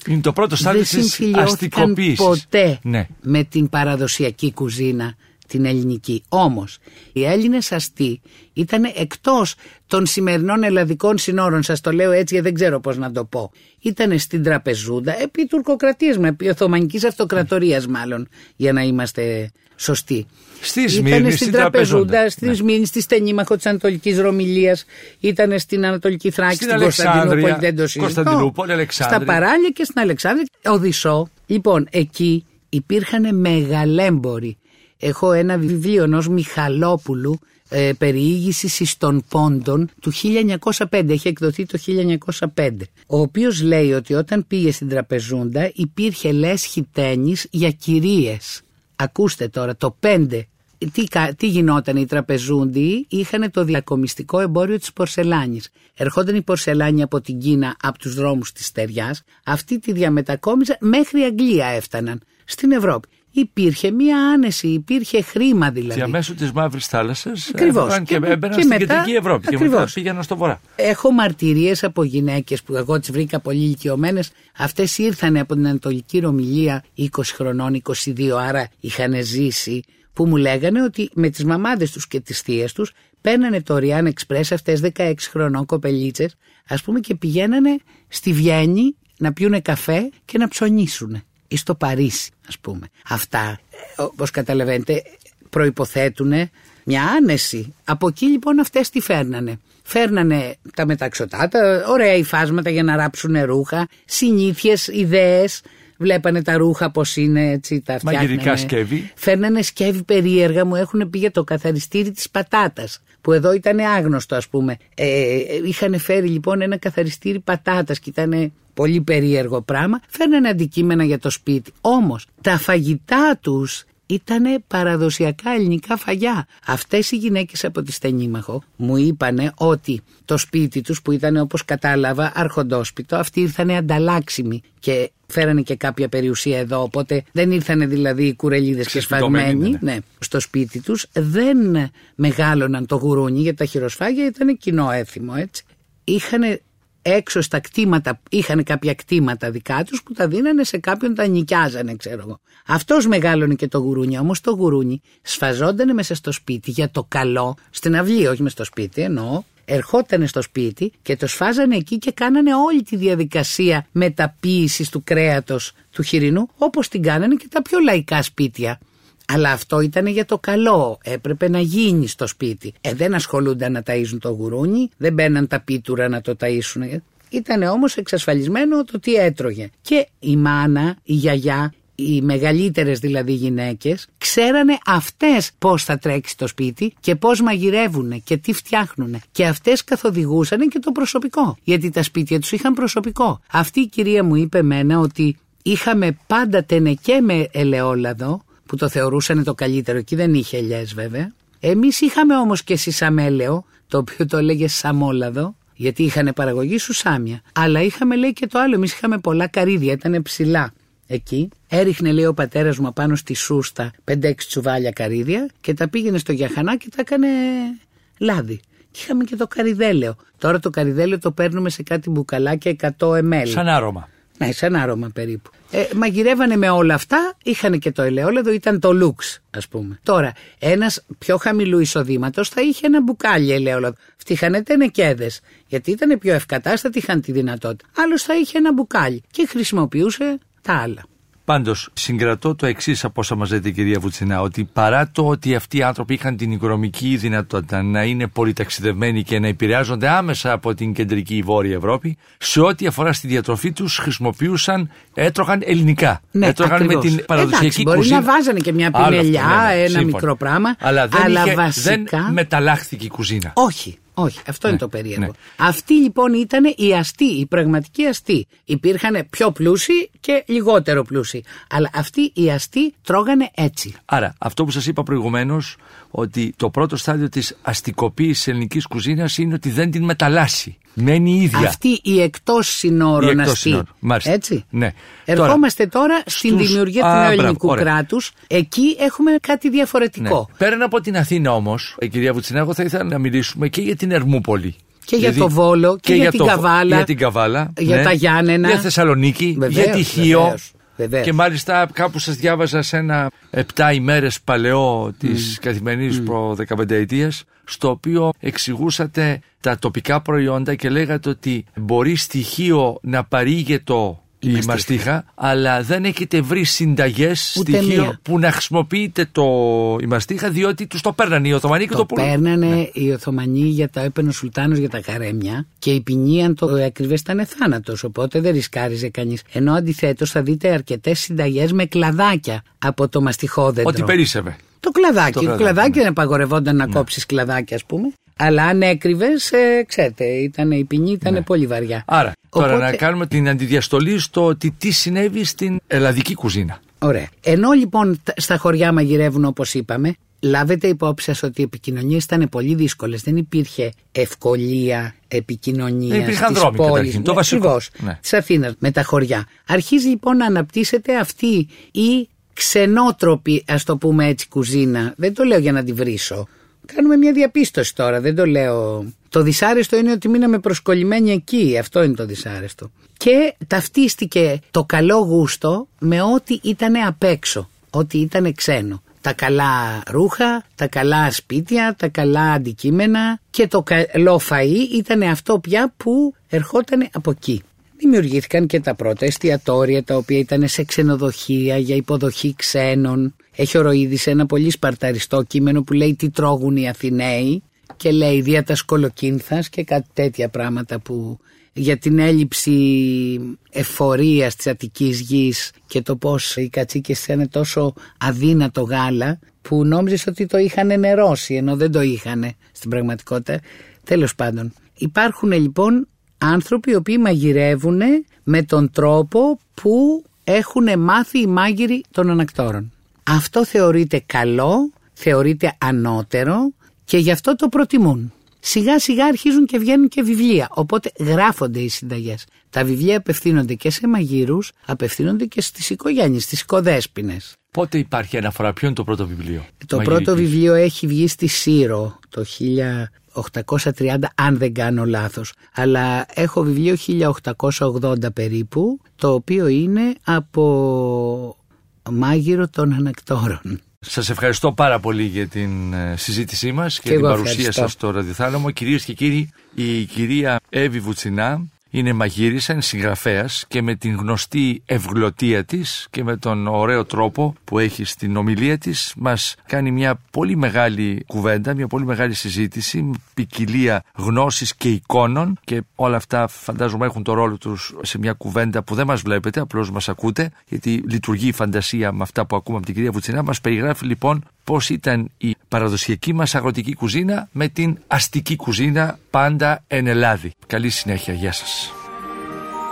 είναι το πρώτο στάδιο της αστικοποίησης. ποτέ ναι. με την παραδοσιακή κουζίνα την ελληνική. Όμως οι Έλληνες αστεί ήταν εκτός των σημερινών ελλαδικών συνόρων, σας το λέω έτσι γιατί δεν ξέρω πώς να το πω. Ήταν στην Τραπεζούντα επί τουρκοκρατίας, με επί Οθωμανικής Αυτοκρατορίας μάλλον, για να είμαστε σωστοί. Στη Σμύρνη, στην Τραπεζούντα, στη ναι. Σμύρνη, στη Στενήμαχο της Ανατολικής Ρωμιλίας, ήταν στην Ανατολική Θράκη, στην, στην Κωνσταντινούπολη, δεν το Κωνσταντινούπολη, Στα Παράλια και στην Αλεξάνδρεια. Οδυσσό. Λοιπόν, εκεί υπήρχαν μεγαλέμποροι. Έχω ένα βιβλίο ενός Μιχαλόπουλου ε, περιήγησης εις των πόντων του 1905, έχει εκδοθεί το 1905 ο οποίος λέει ότι όταν πήγε στην τραπεζούντα υπήρχε λέσχη τένις για κυρίες ακούστε τώρα το 5 τι, τι γινόταν οι τραπεζούντοι; Είχαν το διακομιστικό εμπόριο της πορσελάνης. Ερχόταν η πορσελάνη από την Κίνα από τους δρόμους της Στεριάς. Αυτή τη διαμετακόμιζαν μέχρι Αγγλία έφταναν στην Ευρώπη υπήρχε μία άνεση, υπήρχε χρήμα δηλαδή. Διαμέσου της Μαύρης Θάλασσας έμπαιναν και, και, έμπαιναν στην μετά, Κεντρική Ευρώπη ακριβώς. και μετά πήγαιναν στο Βορρά. Έχω μαρτυρίες από γυναίκες που εγώ τις βρήκα πολύ ηλικιωμένες. Αυτές ήρθαν από την Ανατολική Ρωμιλία 20 χρονών, 22, άρα είχαν ζήσει. Που μου λέγανε ότι με τις μαμάδες τους και τις θείες τους παίρνανε το Ριάν Express αυτές 16 χρονών κοπελίτσες, ας πούμε, και πηγαίνανε στη Βιέννη να πιούνε καφέ και να ψωνίσουν ή στο Παρίσι ας πούμε. Αυτά όπως καταλαβαίνετε προϋποθέτουν μια άνεση. Από εκεί λοιπόν αυτές τι φέρνανε. Φέρνανε τα μεταξωτάτα, ωραία υφάσματα για να ράψουν ρούχα, συνήθειες, ιδέες, βλέπανε τα ρούχα πώς είναι, έτσι τα φτιάχνανε. Μαγειρικά σκεύη. Φέρνανε σκεύη περίεργα, μου έχουν πει για το καθαριστήρι της πατάτας. Που εδώ ήταν άγνωστο, ας πούμε. Ε, είχαν φέρει λοιπόν ένα καθαριστήρι πατάτας και ήταν πολύ περίεργο πράγμα. Φέρνανε αντικείμενα για το σπίτι. Όμως τα φαγητά τους ήταν παραδοσιακά ελληνικά φαγιά. Αυτές οι γυναίκες από τη Στενήμαχο μου είπανε ότι το σπίτι τους που ήταν όπως κατάλαβα αρχοντόσπιτο αυτοί ήρθανε ανταλλάξιμοι και φέρανε και κάποια περιουσία εδώ οπότε δεν ήρθανε δηλαδή οι κουρελίδες και σφαγμένοι ναι. ναι. στο σπίτι τους δεν μεγάλωναν το γουρούνι γιατί τα χειροσφάγια ήταν κοινό έθιμο έτσι είχαν έξω στα κτήματα, είχαν κάποια κτήματα δικά τους που τα δίνανε σε κάποιον, τα νοικιάζανε ξέρω εγώ. Αυτός μεγάλωνε και το γουρούνι, όμως το γουρούνι σφαζόντανε μέσα στο σπίτι για το καλό, στην αυλή όχι μέσα στο σπίτι εννοώ, ερχότανε στο σπίτι και το σφάζανε εκεί και κάνανε όλη τη διαδικασία μεταποίησης του κρέατος του χοιρινού όπως την κάνανε και τα πιο λαϊκά σπίτια. Αλλά αυτό ήταν για το καλό. Έπρεπε να γίνει στο σπίτι. Ε, δεν ασχολούνταν να ταΐζουν το γουρούνι, δεν μπαίναν τα πίτουρα να το ταΐσουν. Ήταν όμως εξασφαλισμένο το τι έτρωγε. Και η μάνα, η γιαγιά, οι μεγαλύτερες δηλαδή γυναίκες ξέρανε αυτές πώς θα τρέξει το σπίτι και πώς μαγειρεύουν και τι φτιάχνουν και αυτές καθοδηγούσαν και το προσωπικό γιατί τα σπίτια τους είχαν προσωπικό. Αυτή η κυρία μου είπε μένα ότι είχαμε πάντα τενεκέ με ελαιόλαδο που το θεωρούσαν το καλύτερο. Εκεί δεν είχε ελιές βέβαια. Εμείς είχαμε όμως και σισαμέλαιο, το οποίο το έλεγε σαμόλαδο, γιατί είχαν παραγωγή σουσάμια. Αλλά είχαμε λέει και το άλλο, εμείς είχαμε πολλά καρύδια, ήταν ψηλά. εκεί. Έριχνε, λέει ο πατέρας μου, απάνω στη σούστα 5-6 τσουβάλια καρύδια και τα πήγαινε στο γιαχανά και τα έκανε λάδι. Και είχαμε και το καριδέλαιο. Τώρα το καριδέλαιο το παίρνουμε σε κάτι μπουκαλάκια 100 ml. Σαν άρωμα. Ναι, σαν άρωμα περίπου. Ε, μαγειρεύανε με όλα αυτά, είχαν και το ελαιόλαδο, ήταν το λουξ, ας πούμε. Τώρα, ένας πιο χαμηλού εισοδήματος θα είχε ένα μπουκάλι ελαιόλαδο. Αυτοί είχαν τενεκέδες, γιατί ήταν πιο ευκατάστατοι, είχαν τη δυνατότητα. Άλλος θα είχε ένα μπουκάλι και χρησιμοποιούσε τα άλλα. Πάντως, συγκρατώ το εξής από όσα μας λέτε, κυρία Βουτσινά, ότι παρά το ότι αυτοί οι άνθρωποι είχαν την οικονομική δυνατότητα να είναι πολυταξιδευμένοι και να επηρεάζονται άμεσα από την κεντρική ή βόρεια Ευρώπη, σε ό,τι αφορά στη διατροφή τους χρησιμοποιούσαν, έτρωγαν ελληνικά. Ναι, έτρωγαν ακριβώς. με την παραδοσιακή Εντάξει, μπορεί κουζίνα. να βάζανε και μια Άλλο αυτό, πινελιά, ναι, ναι, ένα σύμφωνα. μικρό πράγμα. Αλλά δεν, είχε, βασικά. δεν μεταλλάχθηκε η κουζίνα. Όχι, όχι, αυτό Ναι, είναι το περίεργο. ναι. Αυτοί λοιπόν ήταν οι αστεί, οι πραγματικοί αστεί. Υπήρχαν πιο πλούσιοι και λιγότερο πλούσιοι. Αλλά αυτοί οι αστεί τρώγανε έτσι. Άρα, αυτό που σας είπα προηγουμένως, ότι το πρώτο στάδιο της αστικοποίησης ελληνικής κουζίνας είναι ότι δεν την μεταλλάσσει. Μένει η ίδια. Αυτή η εκτός συνόρων Η εκτός αστεί. συνόρων. Μάλιστα. Έτσι. Ναι. Ερχόμαστε τώρα, στην στους- δημιουργία Α, του μπράβο, νεοελληνικού ωραία. κράτους. Εκεί έχουμε κάτι Ναι. διαφορετικό. Πέραν από την Αθήνα όμως, ε, κυρία Βουτσινά, εγώ θα ήθελα να μιλήσουμε και για την Ερμούπολη. Και για Δηλαδή, το Βόλο και για την το- Καβάλα, Για την Καβάλα. για ναι. τα Γιάννενα. Για Θεσσαλονίκη. Βεβαίως, για τη Χίο. βεβαίως, βεβαίως. Και μάλιστα κάπου σας διάβαζα σε ένα 7 ημέρες παλαιό της καθημερινής προ 15 ετίας στο οποίο εξηγούσατε τα τοπικά προϊόντα και λέγατε ότι μπορεί στοιχείο να παρήγεται η μαστίχα. μαστίχα, αλλά δεν έχετε βρει συνταγές Ούτε στοιχείο μία. που να χρησιμοποιείτε το, η μαστίχα διότι τους το παίρνανε οι Οθωμανοί και το, Το πουλούσαν. παίρνανε Ναι. οι Οθωμανοί για τα έπαινε ο Σουλτάνος για τα καρέμια και η ποινή αν το ακριβέ ήταν θάνατος. Οπότε δεν ρισκάριζε κανείς. Ενώ αντιθέτως θα δείτε αρκετές συνταγές με κλαδάκια από το μαστιχόδεντρο. Ότι περίσευε. Το κλαδάκι. Το Το κλαδάκι, κλαδάκι ναι. δεν απαγορευόταν να κόψεις κλαδάκι, ας πούμε. Αλλά αν έκρυβες, ξέρετε, ήταν, η ποινή ήταν πολύ βαριά. Ναι. Άρα, τώρα Οπότε- να κάνουμε την αντιδιαστολή στο ότι τι συνέβη στην ελλαδική κουζίνα. Ωραία. Ενώ λοιπόν τα- στα χωριά μαγειρεύουν όπως είπαμε, λάβετε υπόψη σας ότι οι επικοινωνίες ήταν πολύ δύσκολες. Δεν υπήρχε ευκολία επικοινωνίας. Δεν υπήρχαν δρόμοι καταρχήν, το βασικό. Ακριβώς. Ναι. Της Αθήνας με τα χωριά. Αρχίζει λοιπόν να αναπτύσσεται αυτή η ξενότροπη, ας το πούμε έτσι, κουζίνα. Δεν το λέω για να τη βρίσω. Κάνουμε μια διαπίστωση τώρα, δεν το λέω. Το δυσάρεστο είναι ότι μείναμε προσκολλημένοι εκεί. Αυτό είναι το δυσάρεστο. Και ταυτίστηκε το καλό γούστο με ό,τι ήταν απ' έξω. Ό,τι ήταν ξένο. Τα καλά ρούχα, τα καλά σπίτια, τα καλά αντικείμενα και το καλό φαΐ ήταν αυτό πια που ερχόταν από εκεί. Δημιουργήθηκαν και τα πρώτα εστιατόρια τα οποία ήταν σε ξενοδοχεία για υποδοχή ξένων. Έχει ο Ροίδης ένα πολύ σπαρταριστό κείμενο που λέει τι τρώγουν οι Αθηναίοι και λέει δια τα σκολοκίνθας και κάτι τέτοια πράγματα που για την έλλειψη εφορίας της Αττικής γης και το πως οι κατσίκες ήταν τόσο αδύνατο γάλα που νόμιζες ότι το είχαν νερώσει ενώ δεν το είχαν στην πραγματικότητα. Τέλος πάντων υπάρχουν λοιπόν άνθρωποι οι οποίοι μαγειρεύουν με τον τρόπο που έχουν μάθει οι μάγειροι των ανακτόρων. Αυτό θεωρείται καλό, θεωρείται ανώτερο και γι' αυτό το προτιμούν. Σιγά σιγά αρχίζουν και βγαίνουν και βιβλία, οπότε γράφονται οι συνταγές. Τα βιβλία απευθύνονται και σε μαγείρους, απευθύνονται και στις οικογένειες, στις οικοδέσποινες. Πότε υπάρχει αναφορά, ποιο είναι το πρώτο βιβλίο; Το μαγειρικής; πρώτο βιβλίο έχει βγει στη Σύρο το 1830 αν δεν κάνω λάθος αλλά έχω βιβλίο 1880 περίπου το οποίο είναι από μάγειρο των ανακτόρων. Σας ευχαριστώ πάρα πολύ για την ε, συζήτησή μας και, Και την εγώ παρουσία ευχαριστώ. σας στο ραδιοθάλαμο. Κυρίες και κύριοι, η κυρία Εύη Βουτσινά είναι μαγείρισα, είναι συγγραφέας και με την γνωστή ευγλωτία της και με τον ωραίο τρόπο που έχει στην ομιλία της μας κάνει μια πολύ μεγάλη κουβέντα, μια πολύ μεγάλη συζήτηση, με ποικιλία γνώσης και εικόνων και όλα αυτά φαντάζομαι έχουν το ρόλο τους σε μια κουβέντα που δεν μας βλέπετε, απλώς μας ακούτε γιατί λειτουργεί η φαντασία με αυτά που ακούμε από την κυρία Βουτσινά. Μας περιγράφει λοιπόν πώς ήταν η παραδοσιακή μας αγροτική κουζίνα με την αστική κουζίνα πάντα εν Ελλάδη. Καλή συνέχεια, γεια σας.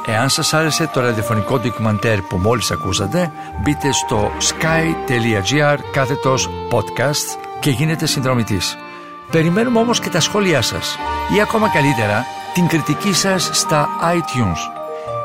Εάν σας άρεσε το ραδιοφωνικό ντοκιμαντέρ που μόλις ακούσατε, μπείτε στο sky.gr κάθετος podcast και γίνετε συνδρομητής. Περιμένουμε όμως και τα σχόλιά σας ή ακόμα καλύτερα την κριτική σας στα iTunes.